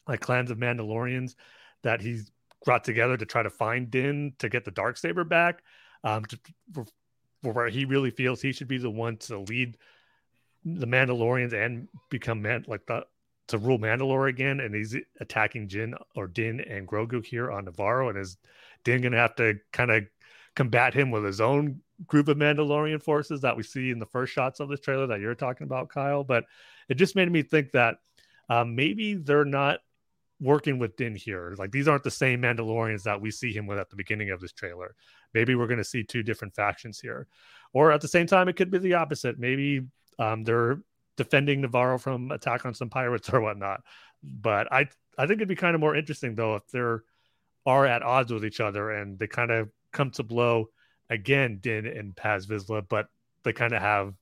[SPEAKER 5] like clans of Mandalorians that he's brought together to try to find Din to get the dark saber back? Um, to, where he really feels he should be the one to lead the Mandalorians and become man like the to rule Mandalore again, and he's attacking Jin or Din and Grogu here on Navarro, and is Din gonna have to kind of combat him with his own group of Mandalorian forces that we see in the first shots of this trailer that you're talking about, Kyle? But it just made me think that um, maybe they're not working with Din here. Like these aren't the same Mandalorians that we see him with at the beginning of this trailer. Maybe we're going to see two different factions here, or at the same time, it could be the opposite. Maybe um, they're defending Navarro from attack on some pirates or whatnot. But I I think it'd be kind of more interesting though if they're are at odds with each other and they kind of come to blow again, Din and Paz Vizsla, but they kind of have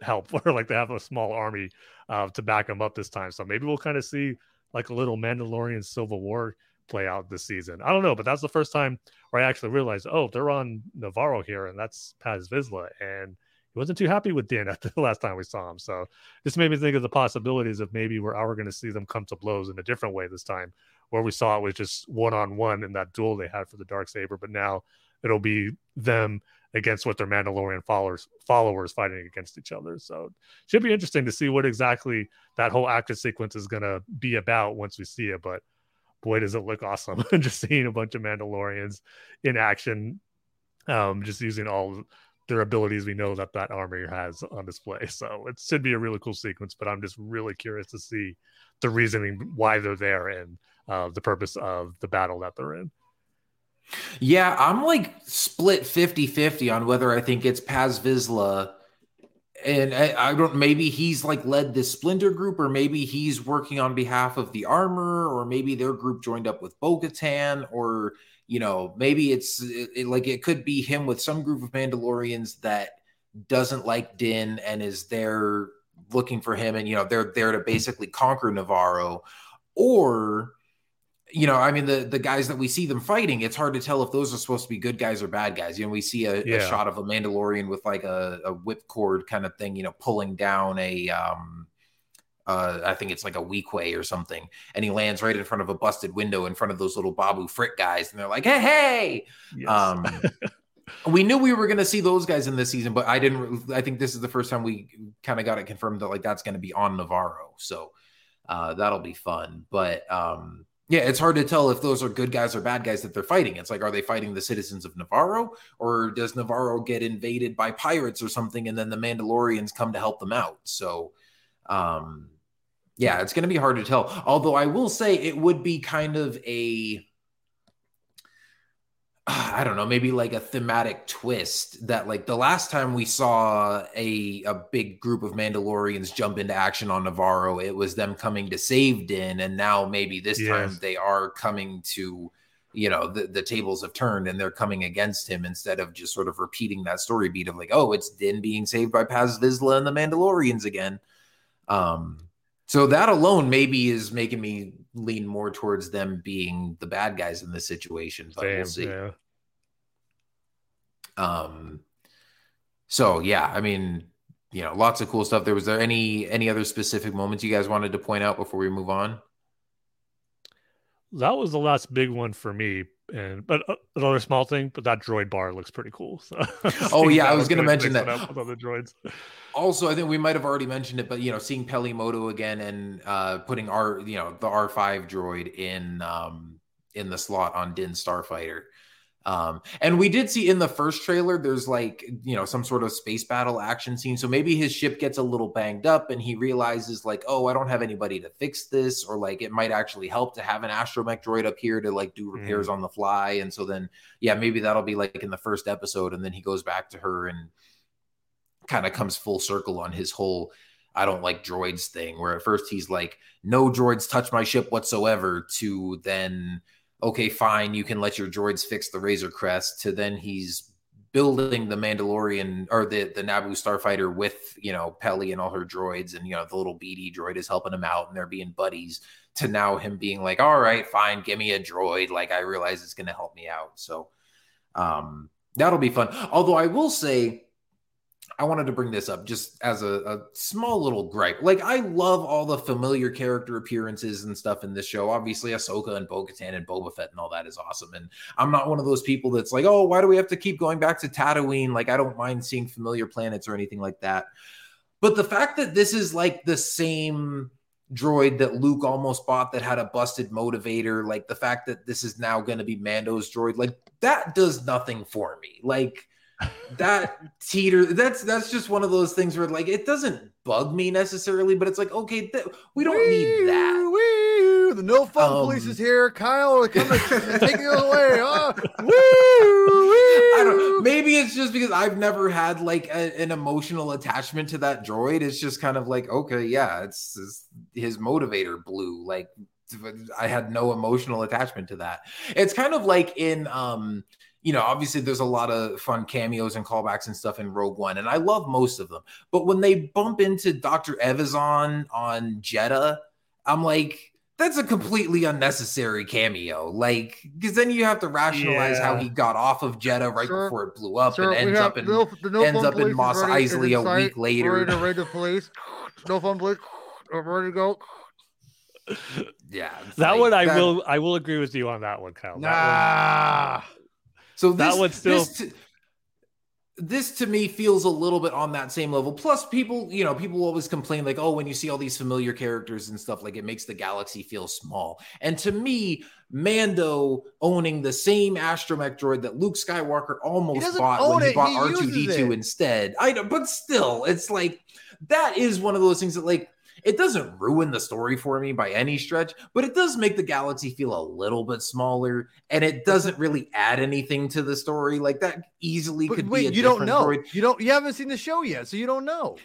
[SPEAKER 5] help or like they have a small army uh, to back them up this time. So maybe we'll kind of see like a little Mandalorian Civil War play out this season. I don't know, but that's the first time where I actually realized, oh, they're on Navarro here, and that's Paz Vizsla, and he wasn't too happy with Din at the last time we saw him. So this made me think of the possibilities of maybe we're, we're going to see them come to blows in a different way this time, where we saw it was just one on one in that duel they had for the dark saber, but now it'll be them against what their Mandalorian followers followers fighting against each other. So should be interesting to see what exactly that whole action sequence is going to be about once we see it. But boy, does it look awesome! just seeing a bunch of Mandalorians in action, um, just using all their abilities we know that that army has on display. So it should be a really cool sequence. But I'm just really curious to see the reasoning why they're there and uh, the purpose of the battle that they're in.
[SPEAKER 3] Yeah, I'm like split 50 50 on whether I think it's Paz Vizsla. And I, I, don't, maybe he's like led this splinter group, or maybe he's working on behalf of the armor, or maybe their group joined up with Bo Katan, or, you know, maybe it's it, it, like it could be him with some group of Mandalorians that doesn't like Din and is there looking for him, and, you know, they're there to basically conquer Navarro. or you know, I mean, the the guys that we see them fighting, it's hard to tell if those are supposed to be good guys or bad guys. You know, we see a, yeah. a shot of a Mandalorian with like a, a whipcord kind of thing, you know, pulling down a um uh, I think it's like a Weequay or something, and he lands right in front of a busted window in front of those little Babu Frick guys, and they're like, "Hey, hey!" Yes. Um, we knew we were going to see those guys in this season, but I didn't. I think this is the first time we kind of got it confirmed that like that's going to be on Navarro, so uh, that'll be fun. But um, yeah, it's hard to tell if those are good guys or bad guys that they're fighting. It's like, are they fighting the citizens of Navarro, or does Navarro get invaded by pirates or something, and then the Mandalorians come to help them out? So, um, yeah, it's going to be hard to tell. Although I will say it would be kind of a I don't know, maybe like a thematic twist that like the last time we saw a a big group of Mandalorians jump into action on Navarro, it was them coming to save Din, and now maybe this yes. time they are coming to, you know, the, the tables have turned and they're coming against him instead of just sort of repeating that story beat of like, oh, it's Din being saved by Paz Vizsla and the Mandalorians again. Um, so that alone maybe is making me lean more towards them being the bad guys in this situation, but Same, we'll see. Yeah. Um, so yeah, I mean, you know, lots of cool stuff. There was there any any other specific moments you guys wanted to point out before we move on?
[SPEAKER 5] That was the last big one for me, and but uh, another small thing, but that droid bar looks pretty cool. So,
[SPEAKER 3] oh yeah, I was going to mention that. With other droids. Also, I think we might have already mentioned it, but you know, seeing Peli Motto again and uh, putting our you know the R five droid in um, in the slot on Din Starfighter um, and we did see in the first trailer, there's like, you know, some sort of space battle action scene. So maybe his ship gets a little banged up and he realizes, like, oh, I don't have anybody to fix this, or like it might actually help to have an astromech droid up here to like do repairs mm. on the fly. And so then, yeah, maybe that'll be like in the first episode. And then he goes back to her and kind of comes full circle on his whole I don't like droids thing, where at first he's like, no droids touch my ship whatsoever, to then okay, fine, you can let your droids fix the Razor Crest, to then he's building the Mandalorian or the the Naboo starfighter with you know Peli and all her droids, and you know the little BD droid is helping him out, and they're being buddies. To now him being like, all right, fine, give me a droid. Like I realize it's going to help me out, so um, that'll be fun. Although I will say I wanted to bring this up just as a, a, small little gripe. Like, I love all the familiar character appearances and stuff in this show. Obviously, Ahsoka and Bo Katan and Boba Fett and all that is awesome. And I'm not one of those people that's like, oh, why do we have to keep going back to Tatooine? Like, I don't mind seeing familiar planets or anything like that. But the fact that this is like the same droid that Luke almost bought that had a busted motivator, like the fact that this is now going to be Mando's droid, like that does nothing for me. Like, that teeter that's that's just one of those things where like it doesn't bug me necessarily but it's like okay th- we don't wee, need that.
[SPEAKER 2] wee, the no fun um, police is here. Kyle come and take it away oh, wee,
[SPEAKER 3] i don't maybe it's just because i've never had like a, an emotional attachment to that droid. It's just kind of like okay yeah it's, it's his motivator blew like i had no emotional attachment to that. It's kind of like in um you know, obviously there's a lot of fun cameos and callbacks and stuff in Rogue One, and I love most of them. But when they bump into Dr. Evazan on Jedha, I'm like, that's a completely unnecessary cameo. Like, because then you have to rationalize yeah. how he got off of Jedha right sure. before it blew up sure. and ends up in no, no ends up in Mos Eisley a week later.
[SPEAKER 2] We're ready to police. No fun police. We're ready to go.
[SPEAKER 3] Yeah,
[SPEAKER 5] that like, one I that... will I will agree with you on that one, Kyle.
[SPEAKER 2] Nah.
[SPEAKER 3] So this, that would still. This, this to me feels a little bit on that same level. Plus, people, you know, people always complain like, oh, when you see all these familiar characters and stuff, like it makes the galaxy feel small. And to me, Mando owning the same astromech droid that Luke Skywalker almost bought when he
[SPEAKER 2] it,
[SPEAKER 3] bought R two D two instead. I know, but still, it's like that is one of those things that like it doesn't ruin the story for me by any stretch, but it does make the galaxy feel a little bit smaller, and it doesn't really add anything to the story. Like that easily
[SPEAKER 2] but
[SPEAKER 3] could
[SPEAKER 2] wait,
[SPEAKER 3] be.
[SPEAKER 2] you don't know.
[SPEAKER 3] Droid.
[SPEAKER 2] You don't. You haven't seen the show yet, so you don't know.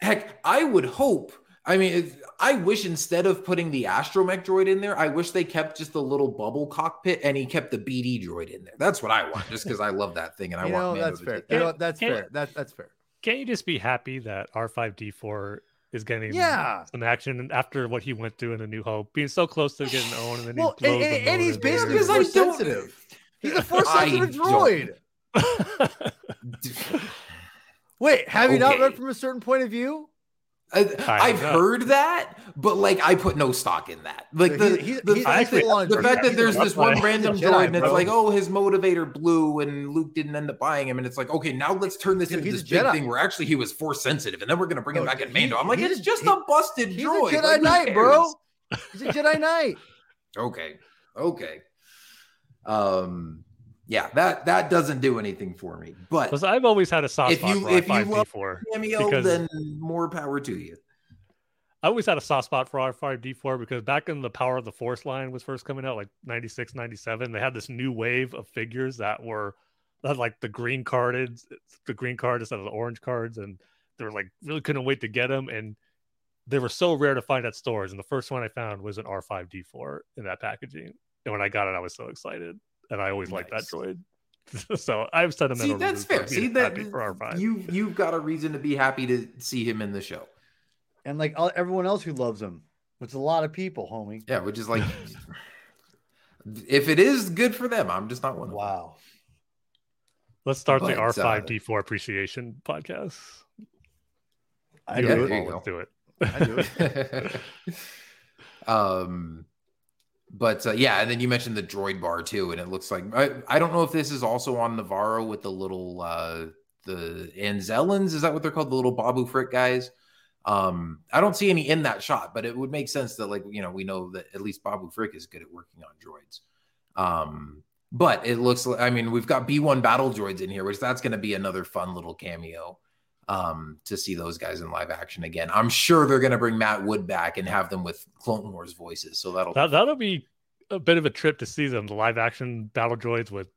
[SPEAKER 3] Heck, I would hope. I mean, I wish instead of putting the astromech droid in there, I wish they kept just the little bubble cockpit and he kept the BD droid in there. That's what I want, just because I love that thing and I
[SPEAKER 2] you
[SPEAKER 3] want.
[SPEAKER 2] Know, that's
[SPEAKER 3] to
[SPEAKER 2] fair. You know, that's
[SPEAKER 5] Can't-
[SPEAKER 2] fair. That, that's fair.
[SPEAKER 5] Can't you just be happy that R5D4 is getting
[SPEAKER 2] Yeah.
[SPEAKER 5] some action after what he went through in A New Hope, being so close to getting owned, and then
[SPEAKER 2] Well,
[SPEAKER 5] he
[SPEAKER 2] and,
[SPEAKER 5] blows
[SPEAKER 2] and,
[SPEAKER 5] the
[SPEAKER 2] and he's
[SPEAKER 5] motor
[SPEAKER 2] basically
[SPEAKER 3] Because I
[SPEAKER 2] sensitive. He's a force
[SPEAKER 3] I
[SPEAKER 2] sensitive droid. Wait, have you not
[SPEAKER 3] Okay.
[SPEAKER 2] read from a certain point of view?
[SPEAKER 3] I, I've
[SPEAKER 5] know.
[SPEAKER 3] heard that, but like I put no stock in that. Like the,
[SPEAKER 2] He's- he's-
[SPEAKER 3] the,
[SPEAKER 2] he's
[SPEAKER 3] fact,
[SPEAKER 5] actually-
[SPEAKER 3] the fact that there's this one random
[SPEAKER 2] Jedi,
[SPEAKER 3] droid and it's like, oh, his motivator blew and Luke didn't end up buying him. And it's like, okay, now let's turn this
[SPEAKER 2] Dude,
[SPEAKER 3] into this big
[SPEAKER 2] Jedi.
[SPEAKER 3] thing where actually he was force sensitive and then we're going to bring him
[SPEAKER 2] No,
[SPEAKER 3] back in
[SPEAKER 2] he-
[SPEAKER 3] Mando. I'm like, it's just
[SPEAKER 2] he-
[SPEAKER 3] a busted
[SPEAKER 2] He's
[SPEAKER 3] droid.
[SPEAKER 2] a Jedi
[SPEAKER 3] Like,
[SPEAKER 2] Knight, bro.
[SPEAKER 3] cares?
[SPEAKER 2] He's a Jedi Knight.
[SPEAKER 3] Okay. Okay. Um, yeah, that that doesn't do anything for me. But
[SPEAKER 5] Because I've always had a soft
[SPEAKER 3] If
[SPEAKER 5] spot
[SPEAKER 3] you-
[SPEAKER 5] for
[SPEAKER 3] if you love-
[SPEAKER 5] R5D4.
[SPEAKER 3] cameo,
[SPEAKER 5] because-
[SPEAKER 3] then more power to you.
[SPEAKER 5] I always had a soft spot for R5D4 because back in the Power of the Force line was first coming out, like 96, 97, they had this new wave of figures that were that had like the green carded, the green card instead of the orange cards. And they were like, really couldn't wait to get them. And they were so rare to find at stores. And the first one I found was an R5D4 in that packaging. And when I got it, I was so excited. And I always like that droid. so I have sentimental
[SPEAKER 3] See, that's
[SPEAKER 5] reasons for
[SPEAKER 3] fair. See that
[SPEAKER 5] for R5.
[SPEAKER 3] you you've got a reason to be happy to see him in the show.
[SPEAKER 2] And like all, everyone else who loves him, which is a lot of people, homie.
[SPEAKER 3] Yeah, which is like, if it is good for them, I'm just not one. of them.
[SPEAKER 2] Wow.
[SPEAKER 5] Let's start the
[SPEAKER 3] But, uh,
[SPEAKER 5] R5D4 appreciation podcast.
[SPEAKER 2] I
[SPEAKER 5] You
[SPEAKER 3] Yeah,
[SPEAKER 2] do it.
[SPEAKER 3] there you
[SPEAKER 5] Paul, let's do it.
[SPEAKER 2] I do it.
[SPEAKER 3] um, but uh, yeah, and then you mentioned the droid bar too, and it looks like I, I don't know if this is also on Navarro with the little uh the Anzellans, is that what they're called? The little Babu Frick guys. Um, I don't see any in that shot, but it would make sense that like you know we know that at least Babu Frick is good at working on droids. Um, but it looks like I mean we've got B1 battle droids in here, which that's going to be another fun little cameo um to see those guys in live action again. I'm sure they're going to bring Matt Wood back and have them with Clone Wars voices. So that'll
[SPEAKER 5] That that'll be a bit of a trip to see them, the live action battle droids with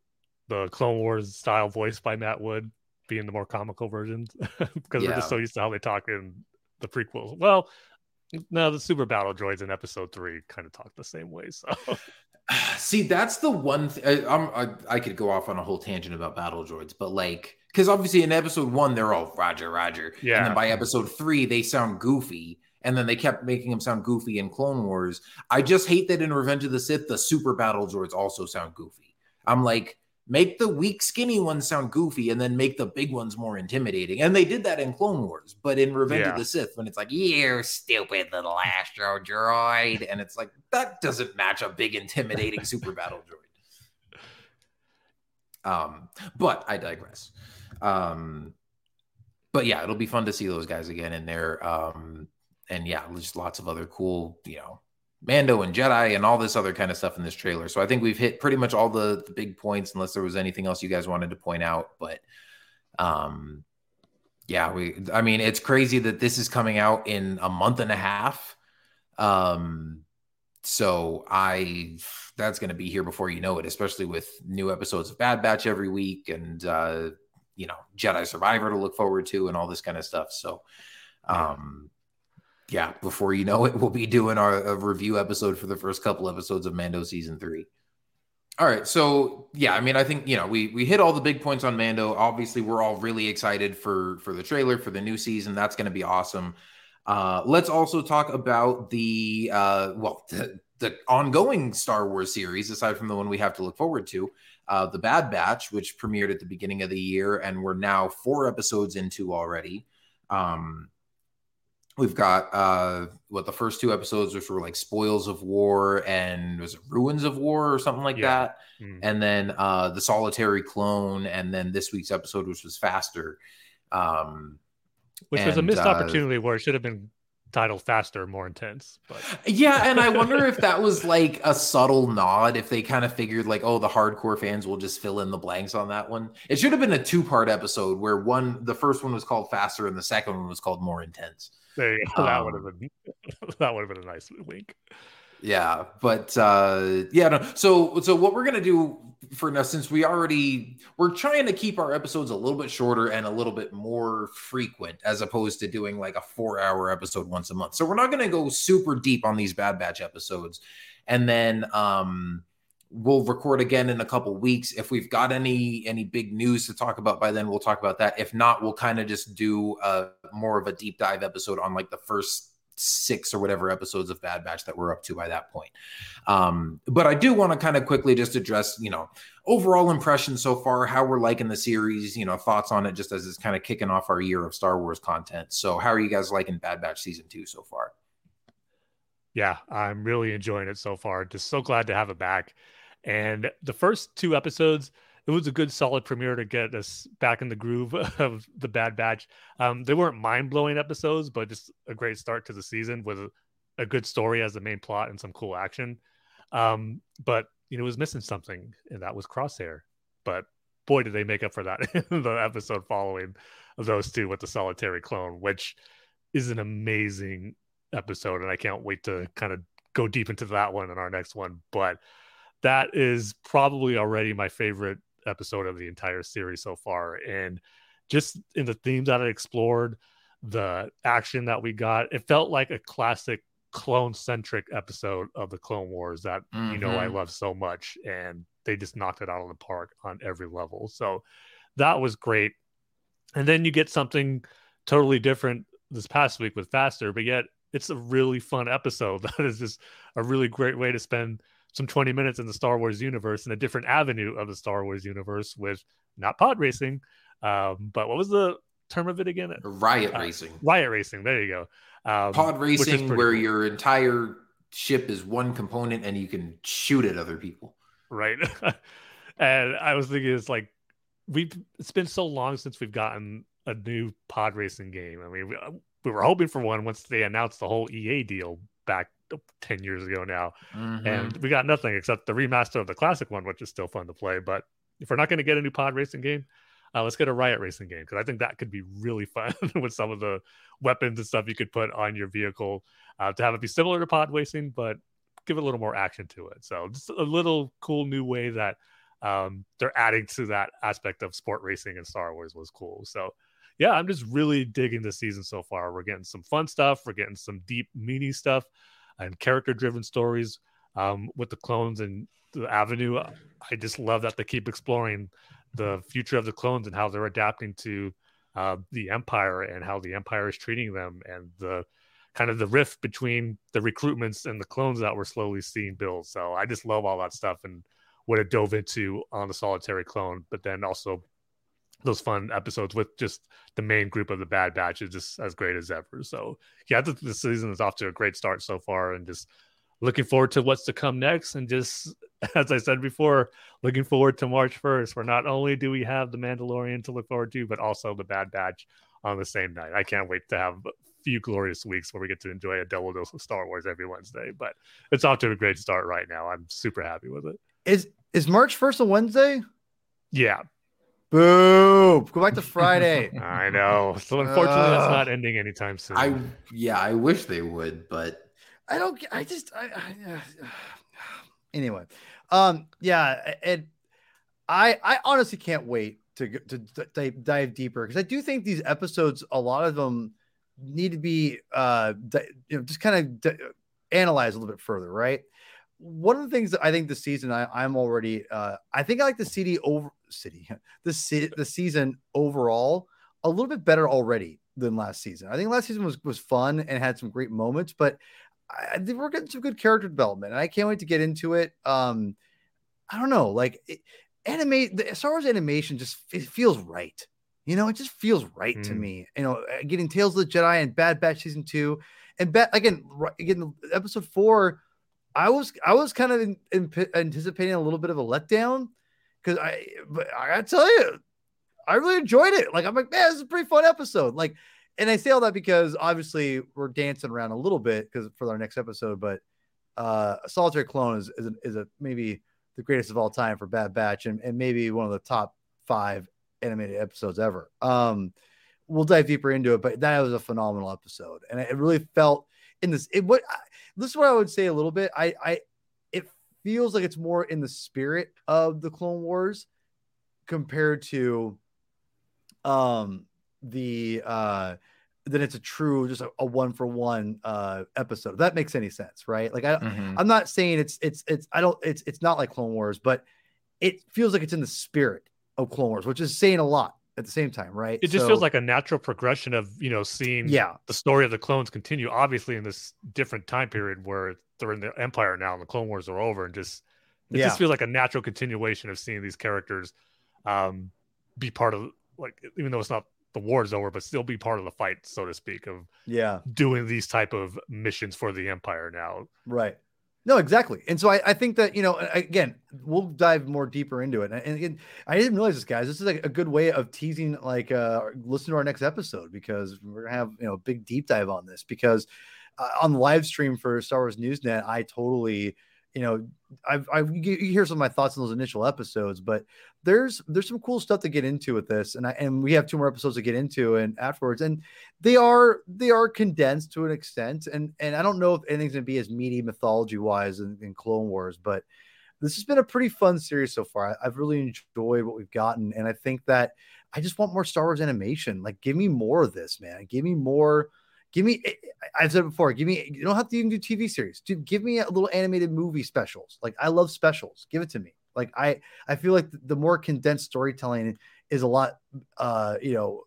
[SPEAKER 5] the Clone Wars style voice by Matt Wood being the more comical versions. because we're just so used to how they talk in the prequels. Well, no, the super battle droids in episode three kind of talk the same way. So
[SPEAKER 3] See, that's the one thing I, I'm, I, I could go off on a whole tangent about battle droids, but like, because obviously in episode one, they're all Roger, Roger. And
[SPEAKER 5] Yeah.
[SPEAKER 3] then by episode three, they sound goofy. And then they kept making them sound goofy in Clone Wars. I just hate that in Revenge of the Sith, the super battle droids also sound goofy. I'm like, make the weak, skinny ones sound goofy and then make the big ones more intimidating. And they did that in Clone Wars. But in Revenge
[SPEAKER 5] Yeah.
[SPEAKER 3] of the Sith, when it's like, you stupid little astro droid, and it's like, that doesn't match a big, intimidating super battle droid. Um, but I digress. Um, but yeah, it'll be fun to see those guys again in there. Um, and yeah, just lots of other cool, you know, Mando and Jedi and all this other kind of stuff in this trailer. So I think we've hit pretty much all the, the big points, unless there was anything else you guys wanted to point out. But um, yeah, we, I mean, it's crazy that this is coming out in a month and a half. Um, so I, that's going to be here before you know it, especially with new episodes of Bad Batch every week and, uh, you know, Jedi Survivor to look forward to and all this kind of stuff. So, um, yeah, before you know it, we'll be doing our review episode for the first couple episodes of Mando season three. All right, so yeah, I mean, I think you know we we hit all the big points on Mando. Obviously, we're all really excited for for the trailer for the new season. That's going to be awesome. Uh, let's also talk about the uh, well, the, the ongoing Star Wars series, aside from the one we have to look forward to, uh, the Bad Batch, which premiered at the beginning of the year, and we're now four episodes into already. Um, we've got uh what the first two episodes which were like spoils of war and was it ruins of war or something like
[SPEAKER 5] Yeah.
[SPEAKER 3] that
[SPEAKER 5] Mm.
[SPEAKER 3] and then uh the solitary clone and then this week's episode which was faster um
[SPEAKER 5] which was a missed
[SPEAKER 3] uh,
[SPEAKER 5] opportunity where it should have been titled faster, more intense. But
[SPEAKER 3] yeah and i wonder if that was like a subtle nod if they kind of figured like oh the hardcore fans will just fill in the blanks on that one it should have been a two part episode where one the first one was called faster and the second one was called more intense
[SPEAKER 5] there you go. that would
[SPEAKER 3] Um,
[SPEAKER 5] have been that would have been a nice wink.
[SPEAKER 3] Yeah, but uh yeah, no. So so what we're gonna do for now, since we already we're trying to keep our episodes a little bit shorter and a little bit more frequent as opposed to doing like a four hour episode once a month. So we're not gonna go super deep on these Bad Batch episodes. And then um we'll record again in a couple weeks. If we've got any any big news to talk about by then, we'll talk about that. If not, we'll kind of just do a more of a deep dive episode on like the first six or whatever episodes of Bad Batch that we're up to by that point. Um, but I do want to kind of quickly just address, you know, overall impressions so far, how we're liking the series, you know, thoughts on it just as it's kind of kicking off our year of Star Wars content. So, how are you guys liking Bad Batch season two so far?
[SPEAKER 5] Yeah, I'm really enjoying it so far. Just so glad to have it back. And the first two episodes, it was a good solid premiere to get us back in the groove of the Bad Batch. Um, they weren't mind blowing episodes, but just a great start to the season with a, good story as the main plot and some cool action. Um, but you know, it was missing something, and that was Crosshair. But boy, did they make up for that in the episode following those two with the solitary clone, which is an amazing episode, and I can't wait to kind of go deep into that one in our next one. But that is probably already my favorite episode of the entire series so far. And just in the themes that it explored, the action that we got, it felt like a classic clone centric episode of the Clone Wars that you know I
[SPEAKER 3] Mhm.
[SPEAKER 5] love so much. And they just knocked it out of the park on every level. So that was great. And then you get something totally different this past week with Faster, but yet it's a really fun episode. That is just a really great way to spend some 20 minutes in the Star Wars universe in a different avenue of the Star Wars universe with not pod racing, um, but what was the term of it again?
[SPEAKER 3] Riot
[SPEAKER 5] Uh,
[SPEAKER 3] racing,
[SPEAKER 5] Riot racing. There you go. Um,
[SPEAKER 3] pod racing, where
[SPEAKER 5] cool.
[SPEAKER 3] your entire ship is one component and you can shoot at other people.
[SPEAKER 5] right? and I was thinking, it's like we've it's been so long since we've gotten a new pod racing game. I mean, we, we were hoping for one once they announced the whole EA deal back 10 years ago now.
[SPEAKER 3] Mhm.
[SPEAKER 5] and we got nothing except the remaster of the classic one, which is still fun to play. But if we're not going to get a new pod racing game, uh, let's get a riot racing game because I think that could be really fun with some of the weapons and stuff you could put on your vehicle uh, to have it be similar to pod racing, but give it a little more action to it. So just a little cool new way that um, they're adding to that aspect of sport racing in Star Wars was cool. So yeah, I'm just really digging the season so far. We're getting some fun stuff. We're getting some deep, meaty stuff and character driven stories um, with the clones and the avenue. I just love that they keep exploring the future of the clones and how they're adapting to uh, the empire and how the empire is treating them and the kind of the rift between the recruitments and the clones that we're slowly seeing build. So I just love all that stuff and what it dove into on the solitary clone, but then also those fun episodes with just the main group of the Bad Batch is just as great as ever. So yeah, the, the season is off to a great start so far, and just looking forward to what's to come next. And just as I said before, looking forward to March first, where not only do we have the Mandalorian to look forward to, but also the Bad Batch on the same night. I can't wait to have a few glorious weeks where we get to enjoy a double dose of Star Wars every Wednesday. But it's off to a great start right now. I'm super happy with it.
[SPEAKER 2] Is is March first a Wednesday?
[SPEAKER 5] Yeah,
[SPEAKER 2] Boo! Go back to Friday.
[SPEAKER 5] I know. So unfortunately, that's not ending anytime soon.
[SPEAKER 3] I yeah, I wish they would, but
[SPEAKER 2] I don't. I just. I, I uh, anyway, um, yeah, and I I honestly can't wait to go- to, to dive, dive deeper because I do think these episodes, a lot of them, need to be uh, di- you know, just kind of di- analyzed a little bit further, right? One of the things that I think this season I, I'm already uh, I think I like the city over city the city the season overall a little bit better already than last season. I think last season was was fun and had some great moments, but I, I think we're getting some good character development, and I can't wait to get into it. Um, I don't know, like it, animate the Star Wars animation just it feels right. You know, it just feels right mm. to me. You know, uh, getting Tales of the Jedi and Bad Batch season two, and bet again, again, episode four. I was I was kind of in, in, anticipating a little bit of a letdown because I but I gotta tell you, I really enjoyed it. Like I'm like, man, this is a pretty fun episode. Like, and I say all that because obviously we're dancing around a little bit because for our next episode, but uh Solitary Clone is is a, is a maybe the greatest of all time for Bad Batch and, and maybe one of the top five animated episodes ever. Um, we'll dive deeper into it, but that was a phenomenal episode, and it really felt in this. It what this is what I would say a little bit. I I feels like it's more in the spirit of the Clone Wars compared to um the uh then it's a true just a, a one for one uh episode. If that makes any sense, right? Like I mm-hmm. I'm not saying it's it's it's I don't it's it's not like Clone Wars, but it feels like it's in the spirit of Clone Wars, which is saying a lot at the same time, right?
[SPEAKER 5] It just so, feels like a natural progression of you know seeing
[SPEAKER 2] yeah
[SPEAKER 5] the story of the clones continue, obviously in this different time period where they're in the Empire now and the Clone Wars are over, and just it yeah. just feels like a natural continuation of seeing these characters um be part of like even though it's not the war is over, but still be part of the fight, so to speak, of
[SPEAKER 2] yeah
[SPEAKER 5] doing these type of missions for the Empire now.
[SPEAKER 2] Right. No, exactly. And so I, I think that, you know, again, we'll dive more deeper into it. And, and I didn't realize this, guys. This is like a good way of teasing, like, uh, listen to our next episode because we're going to have, you know, a big deep dive on this because Uh, on the live stream for Star Wars Newsnet, I totally you know, I've, I've you hear some of my thoughts on those initial episodes, but there's there's some cool stuff to get into with this, and I and we have two more episodes to get into and afterwards, and they are they are condensed to an extent, and and I don't know if anything's gonna be as meaty mythology wise in, in Clone Wars, but this has been a pretty fun series so far. I, I've really enjoyed what we've gotten, and I think that I just want more Star Wars animation. Like, give me more of this, man. Give me more Give me, I've said it before, give me, you don't have to even do TV series. Dude, give me a little animated movie specials. Like I love specials. Give it to me. Like I, I feel like the more condensed storytelling is a lot, uh, you know,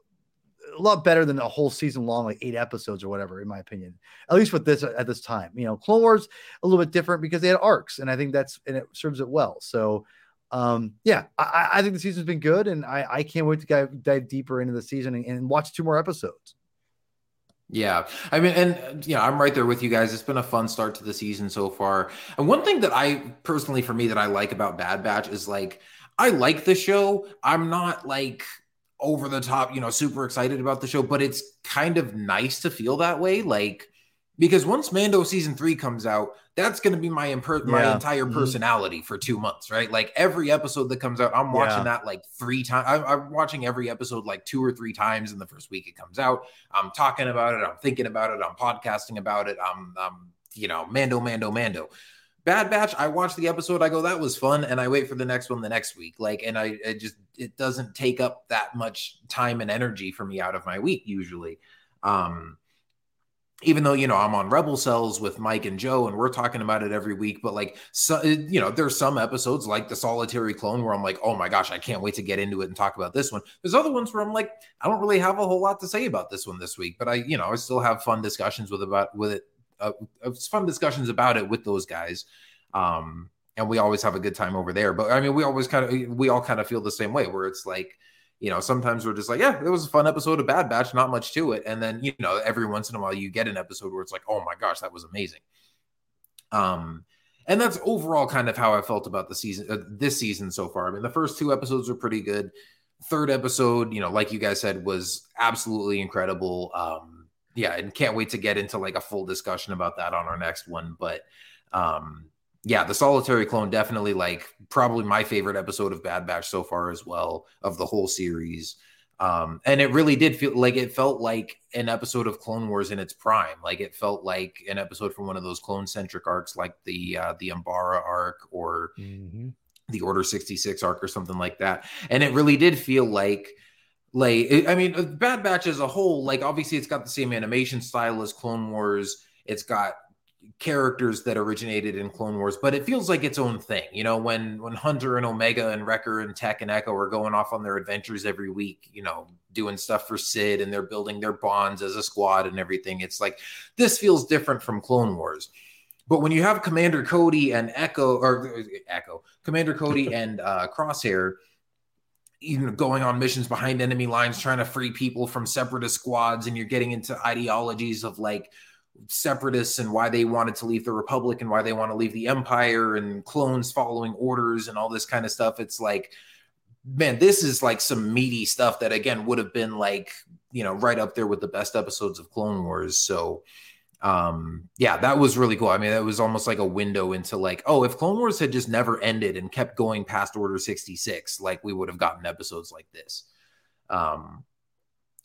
[SPEAKER 2] a lot better than a whole season long, like eight episodes or whatever, in my opinion. At least with this at this time, you know, Clone Wars a little bit different because they had arcs, and I think that's and it serves it well. So, um, yeah, I, I think the season's been good, and I, I can't wait to dive, dive deeper into the season and, and watch two more episodes.
[SPEAKER 3] Yeah. I mean, and you know, I'm right there with you guys. It's been a fun start to the season so far. And one thing that I personally, for me, that I like about Bad Batch is like, I like the show. I'm not like over the top, you know, super excited about the show, but it's kind of nice to feel that way. Like, because once Mando season three comes out, that's going to be my imper- yeah. my entire mm-hmm. personality mm-hmm. for two months, right? Like every episode that comes out, I'm watching yeah. that like three times. I'm, I'm, watching every episode like two or three times in the first week it comes out. I'm talking about it. I'm thinking about it. I'm podcasting about it. I'm, I'm you know, Mando, Mando, Mando. Bad Batch, I watch the episode, I go, that was fun, and I wait for the next one the next week. Like, and I, I just it doesn't take up that much time and energy for me out of my week usually. Um, even though you know I'm on Rebel Cells with Mike and Joe, and we're talking about it every week, but like, so you know, there's some episodes like the Solitary Clone where I'm like, oh my gosh, I can't wait to get into it and talk about this one. There's other ones where I'm like, I don't really have a whole lot to say about this one this week, but I, you know, I still have fun discussions with about with it, uh, fun discussions about it with those guys. Um, and we always have a good time over there. But I mean, we always kind of we all kind of feel the same way, where it's like you know, sometimes we're just like, yeah, it was a fun episode of Bad Batch, not much to it. And then, you know, every once in a while you get an episode where it's like, oh my gosh, that was amazing. Um, and that's overall kind of how I felt about the season, uh, this season so far. I mean, the first two episodes were pretty good. Third episode, you know, like you guys said, was absolutely incredible. Um, yeah, and can't wait to get into like a full discussion about that on our next one. But um, yeah, the solitary clone definitely like probably my favorite episode of Bad Batch so far as well of the whole series. Um, and it really did feel like it felt like an episode of Clone Wars in its prime. Like it felt like an episode from one of those clone centric arcs, like the uh, the Umbara arc or mm-hmm. the Order sixty six arc or something like that. And it really did feel like like I mean, Bad Batch as a whole, like obviously it's got the same animation style as Clone Wars. It's got characters that originated in Clone Wars, but it feels like its own thing. You know, when when Hunter and Omega and Wrecker and Tech and Echo are going off on their adventures every week, you know, doing stuff for Cid and they're building their bonds as a squad and everything. It's like this feels different from Clone Wars. But when you have Commander Cody and Echo or Echo, Commander Cody and uh, Crosshair, you know going on missions behind enemy lines trying to free people from separatist squads and you're getting into ideologies of like separatists and why they wanted to leave the republic and why they want to leave the empire and clones following orders and all this kind of stuff. It's like man this is like some meaty stuff that again would have been like you know right up there with the best episodes of clone wars. So um yeah that was really cool. I mean that was almost like a window into like oh if clone wars had just never ended and kept going past order 66 like we would have gotten episodes like this. Um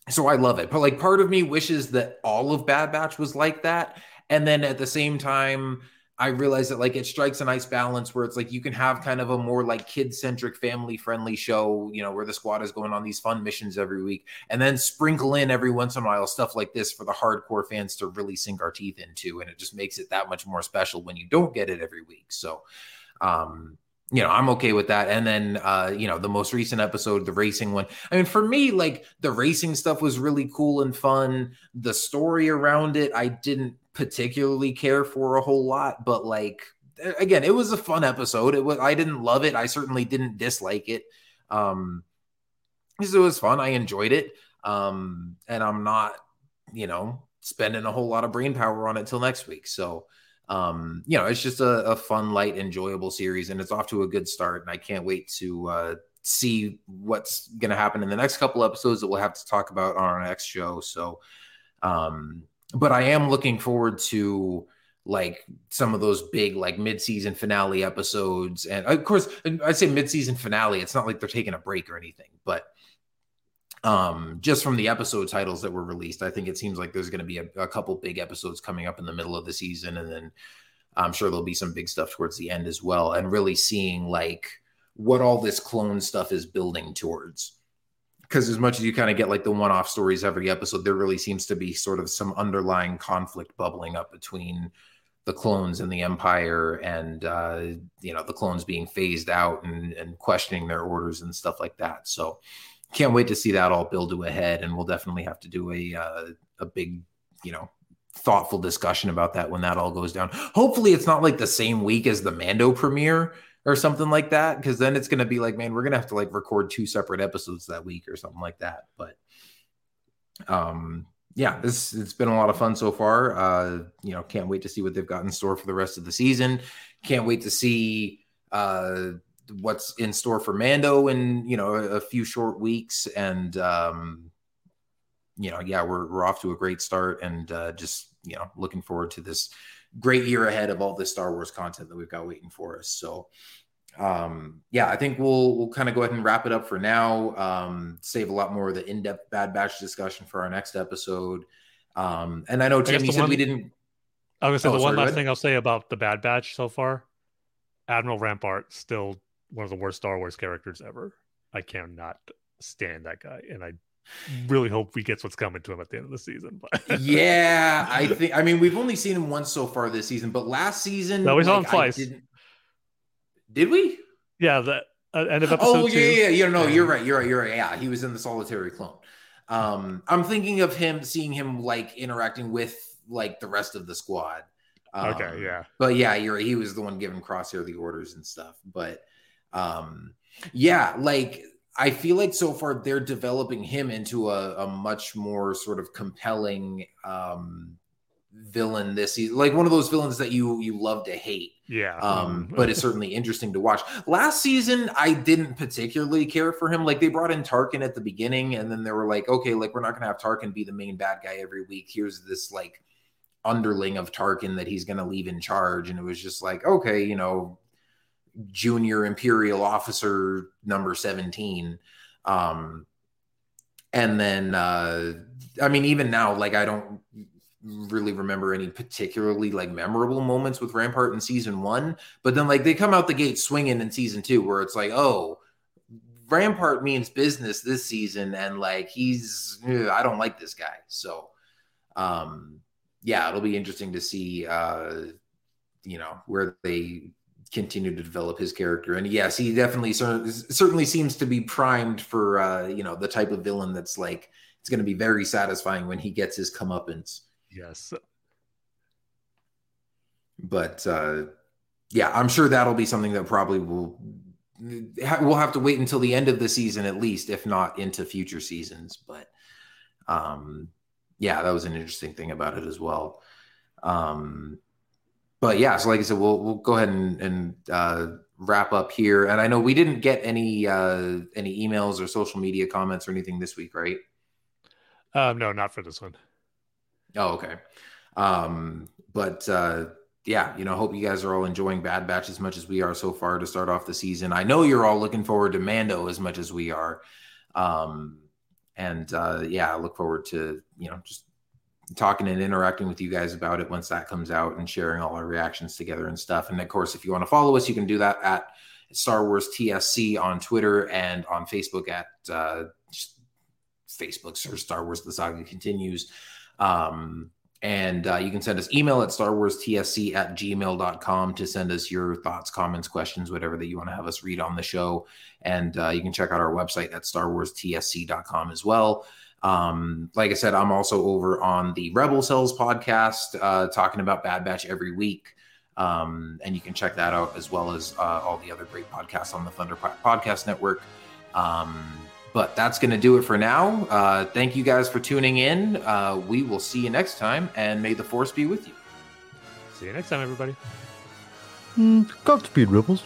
[SPEAKER 3] so i love it but like part of me wishes that all of bad batch was like that and then at the same time I realize that like it strikes a nice balance where it's like you can have kind of a more like kid centric, family friendly show, you know, where the squad is going on these fun missions every week, and then sprinkle in every once in a while stuff like this for the hardcore fans to really sink our teeth into, and it just makes it that much more special when you don't get it every week. So, um, you know, I'm okay with that. And then, uh, you know, the most recent episode, the racing one. I mean, for me, like the racing stuff was really cool and fun. The story around it, I didn't particularly care for a whole lot, but like again, it was a fun episode. It was I didn't love it. I certainly didn't dislike it. Um because it was fun. I enjoyed it. Um and I'm not, you know, spending a whole lot of brain power on it till next week. So um, you know, it's just a, a fun, light, enjoyable series, and it's off to a good start. And I can't wait to uh, see what's going to happen in the next couple episodes that we'll have to talk about on our next show. So, um, but I am looking forward to like some of those big like mid-season finale episodes and of course i say mid-season finale it's not like they're taking a break or anything but um just from the episode titles that were released i think it seems like there's going to be a, a, couple big episodes coming up in the middle of the season and then i'm sure there'll be some big stuff towards the end as well and really seeing like what all this clone stuff is building towards. Because as much as you kind of get like the one-off stories every episode there really seems to be sort of some underlying conflict bubbling up between the clones and the empire and uh, you know the clones being phased out and, and questioning their orders and stuff like that. So can't wait to see that all build to a head and we'll definitely have to do a uh, a big you know thoughtful discussion about that when that all goes down. Hopefully it's not like the same week as the mando premiere or something like that because then it's going to be like man we're going to have to like record two separate episodes that week or something like that. But um yeah this it's been a lot of fun so far. Uh you know can't wait to see what they've got in store for the rest of the season. Can't wait to see uh what's in store for mando in you know a, few short weeks and um you know yeah we're, we're off to a great start and uh just you know looking forward to this great year ahead of all this Star Wars content that we've got waiting for us. So, um, yeah, I think we'll we'll kind of go ahead and wrap it up for now. Um, save a lot more of the in depth Bad Batch discussion for our next episode. Um, and I know Tim, you said one, we didn't.
[SPEAKER 5] I was gonna say oh, the one last thing I'll say about the Bad Batch so far. Admiral Rampart still one of the worst Star Wars characters ever. I cannot stand that guy, and I really hope he gets what's coming to him at the end of the season. But
[SPEAKER 3] yeah, I think I mean we've only seen him once so far this season, but last season
[SPEAKER 5] no, we saw like, him twice.
[SPEAKER 3] Did we?
[SPEAKER 5] Yeah, the uh, end of episode.
[SPEAKER 3] Oh yeah, yeah, yeah. No, you're right. You're right. You're right. Yeah, he was in the solitary clone. Um, I'm thinking of him seeing him like interacting with like the rest of the squad.
[SPEAKER 5] Um, okay, yeah.
[SPEAKER 3] But yeah, you're he was the one giving Crosshair the orders and stuff. But um, yeah, like I feel like so far they're developing him into a, a much more sort of compelling um, villain this season, like one of those villains that you you love to hate.
[SPEAKER 5] Yeah.
[SPEAKER 3] Um, mm-hmm. but it's certainly interesting to watch. Last season, I didn't particularly care for him. Like they brought in Tarkin at the beginning, and then they were like, okay, like we're not gonna have Tarkin be the main bad guy every week. Here's this like underling of Tarkin that he's gonna leave in charge, and it was just like, okay, you know, junior imperial officer number 17 um and then uh i mean even now like i don't really remember any particularly like memorable moments with rampart in season one but then like they come out the gate swinging in season two where it's like oh rampart means business this season and like he's i don't like this guy. So um yeah it'll be interesting to see uh you know where they continue to develop his character. And yes, he definitely certainly seems to be primed for uh, you know the type of villain that's like it's going to be very satisfying when he gets his comeuppance.
[SPEAKER 5] Yes.
[SPEAKER 3] But uh, yeah, I'm sure that'll be something that probably will we'll have to wait until the end of the season at least, if not into future seasons. But um, yeah, that was an interesting thing about it as well. Um, but yeah, so like I said, we'll we'll go ahead and, and uh, wrap up here. And I know we didn't get any uh, any emails or social media comments or anything this week, right?
[SPEAKER 5] Um, no, not for this one.
[SPEAKER 3] Oh, okay. Um, but uh, yeah, you know, hope you guys are all enjoying Bad Batch as much as we are so far to start off the season. I know you're all looking forward to Mando as much as we are. Um, and uh, yeah, I look forward to you know just talking and interacting with you guys about it once that comes out and sharing all our reactions together and stuff. And of course, if you want to follow us, you can do that at Star Wars TSC on Twitter and on Facebook at uh, Facebook search Star Wars The Saga Continues. Um, and uh, you can send us email at Star Wars TSC at gmail.com to send us your thoughts, comments, questions, whatever that you want to have us read on the show. And uh, you can check out our website at starwarstsc.com as well. Um, like I said, I'm also over on the Rebel Cells podcast, uh, talking about Bad Batch every week. Um, and you can check that out as well as uh, all the other great podcasts on the Thunder Podcast Network. Um, but that's going to do it for now. Uh, thank you guys for tuning in. Uh, we will see you next time, and may the force be with you.
[SPEAKER 5] See you next time, everybody.
[SPEAKER 2] Mm, Godspeed, Rebels.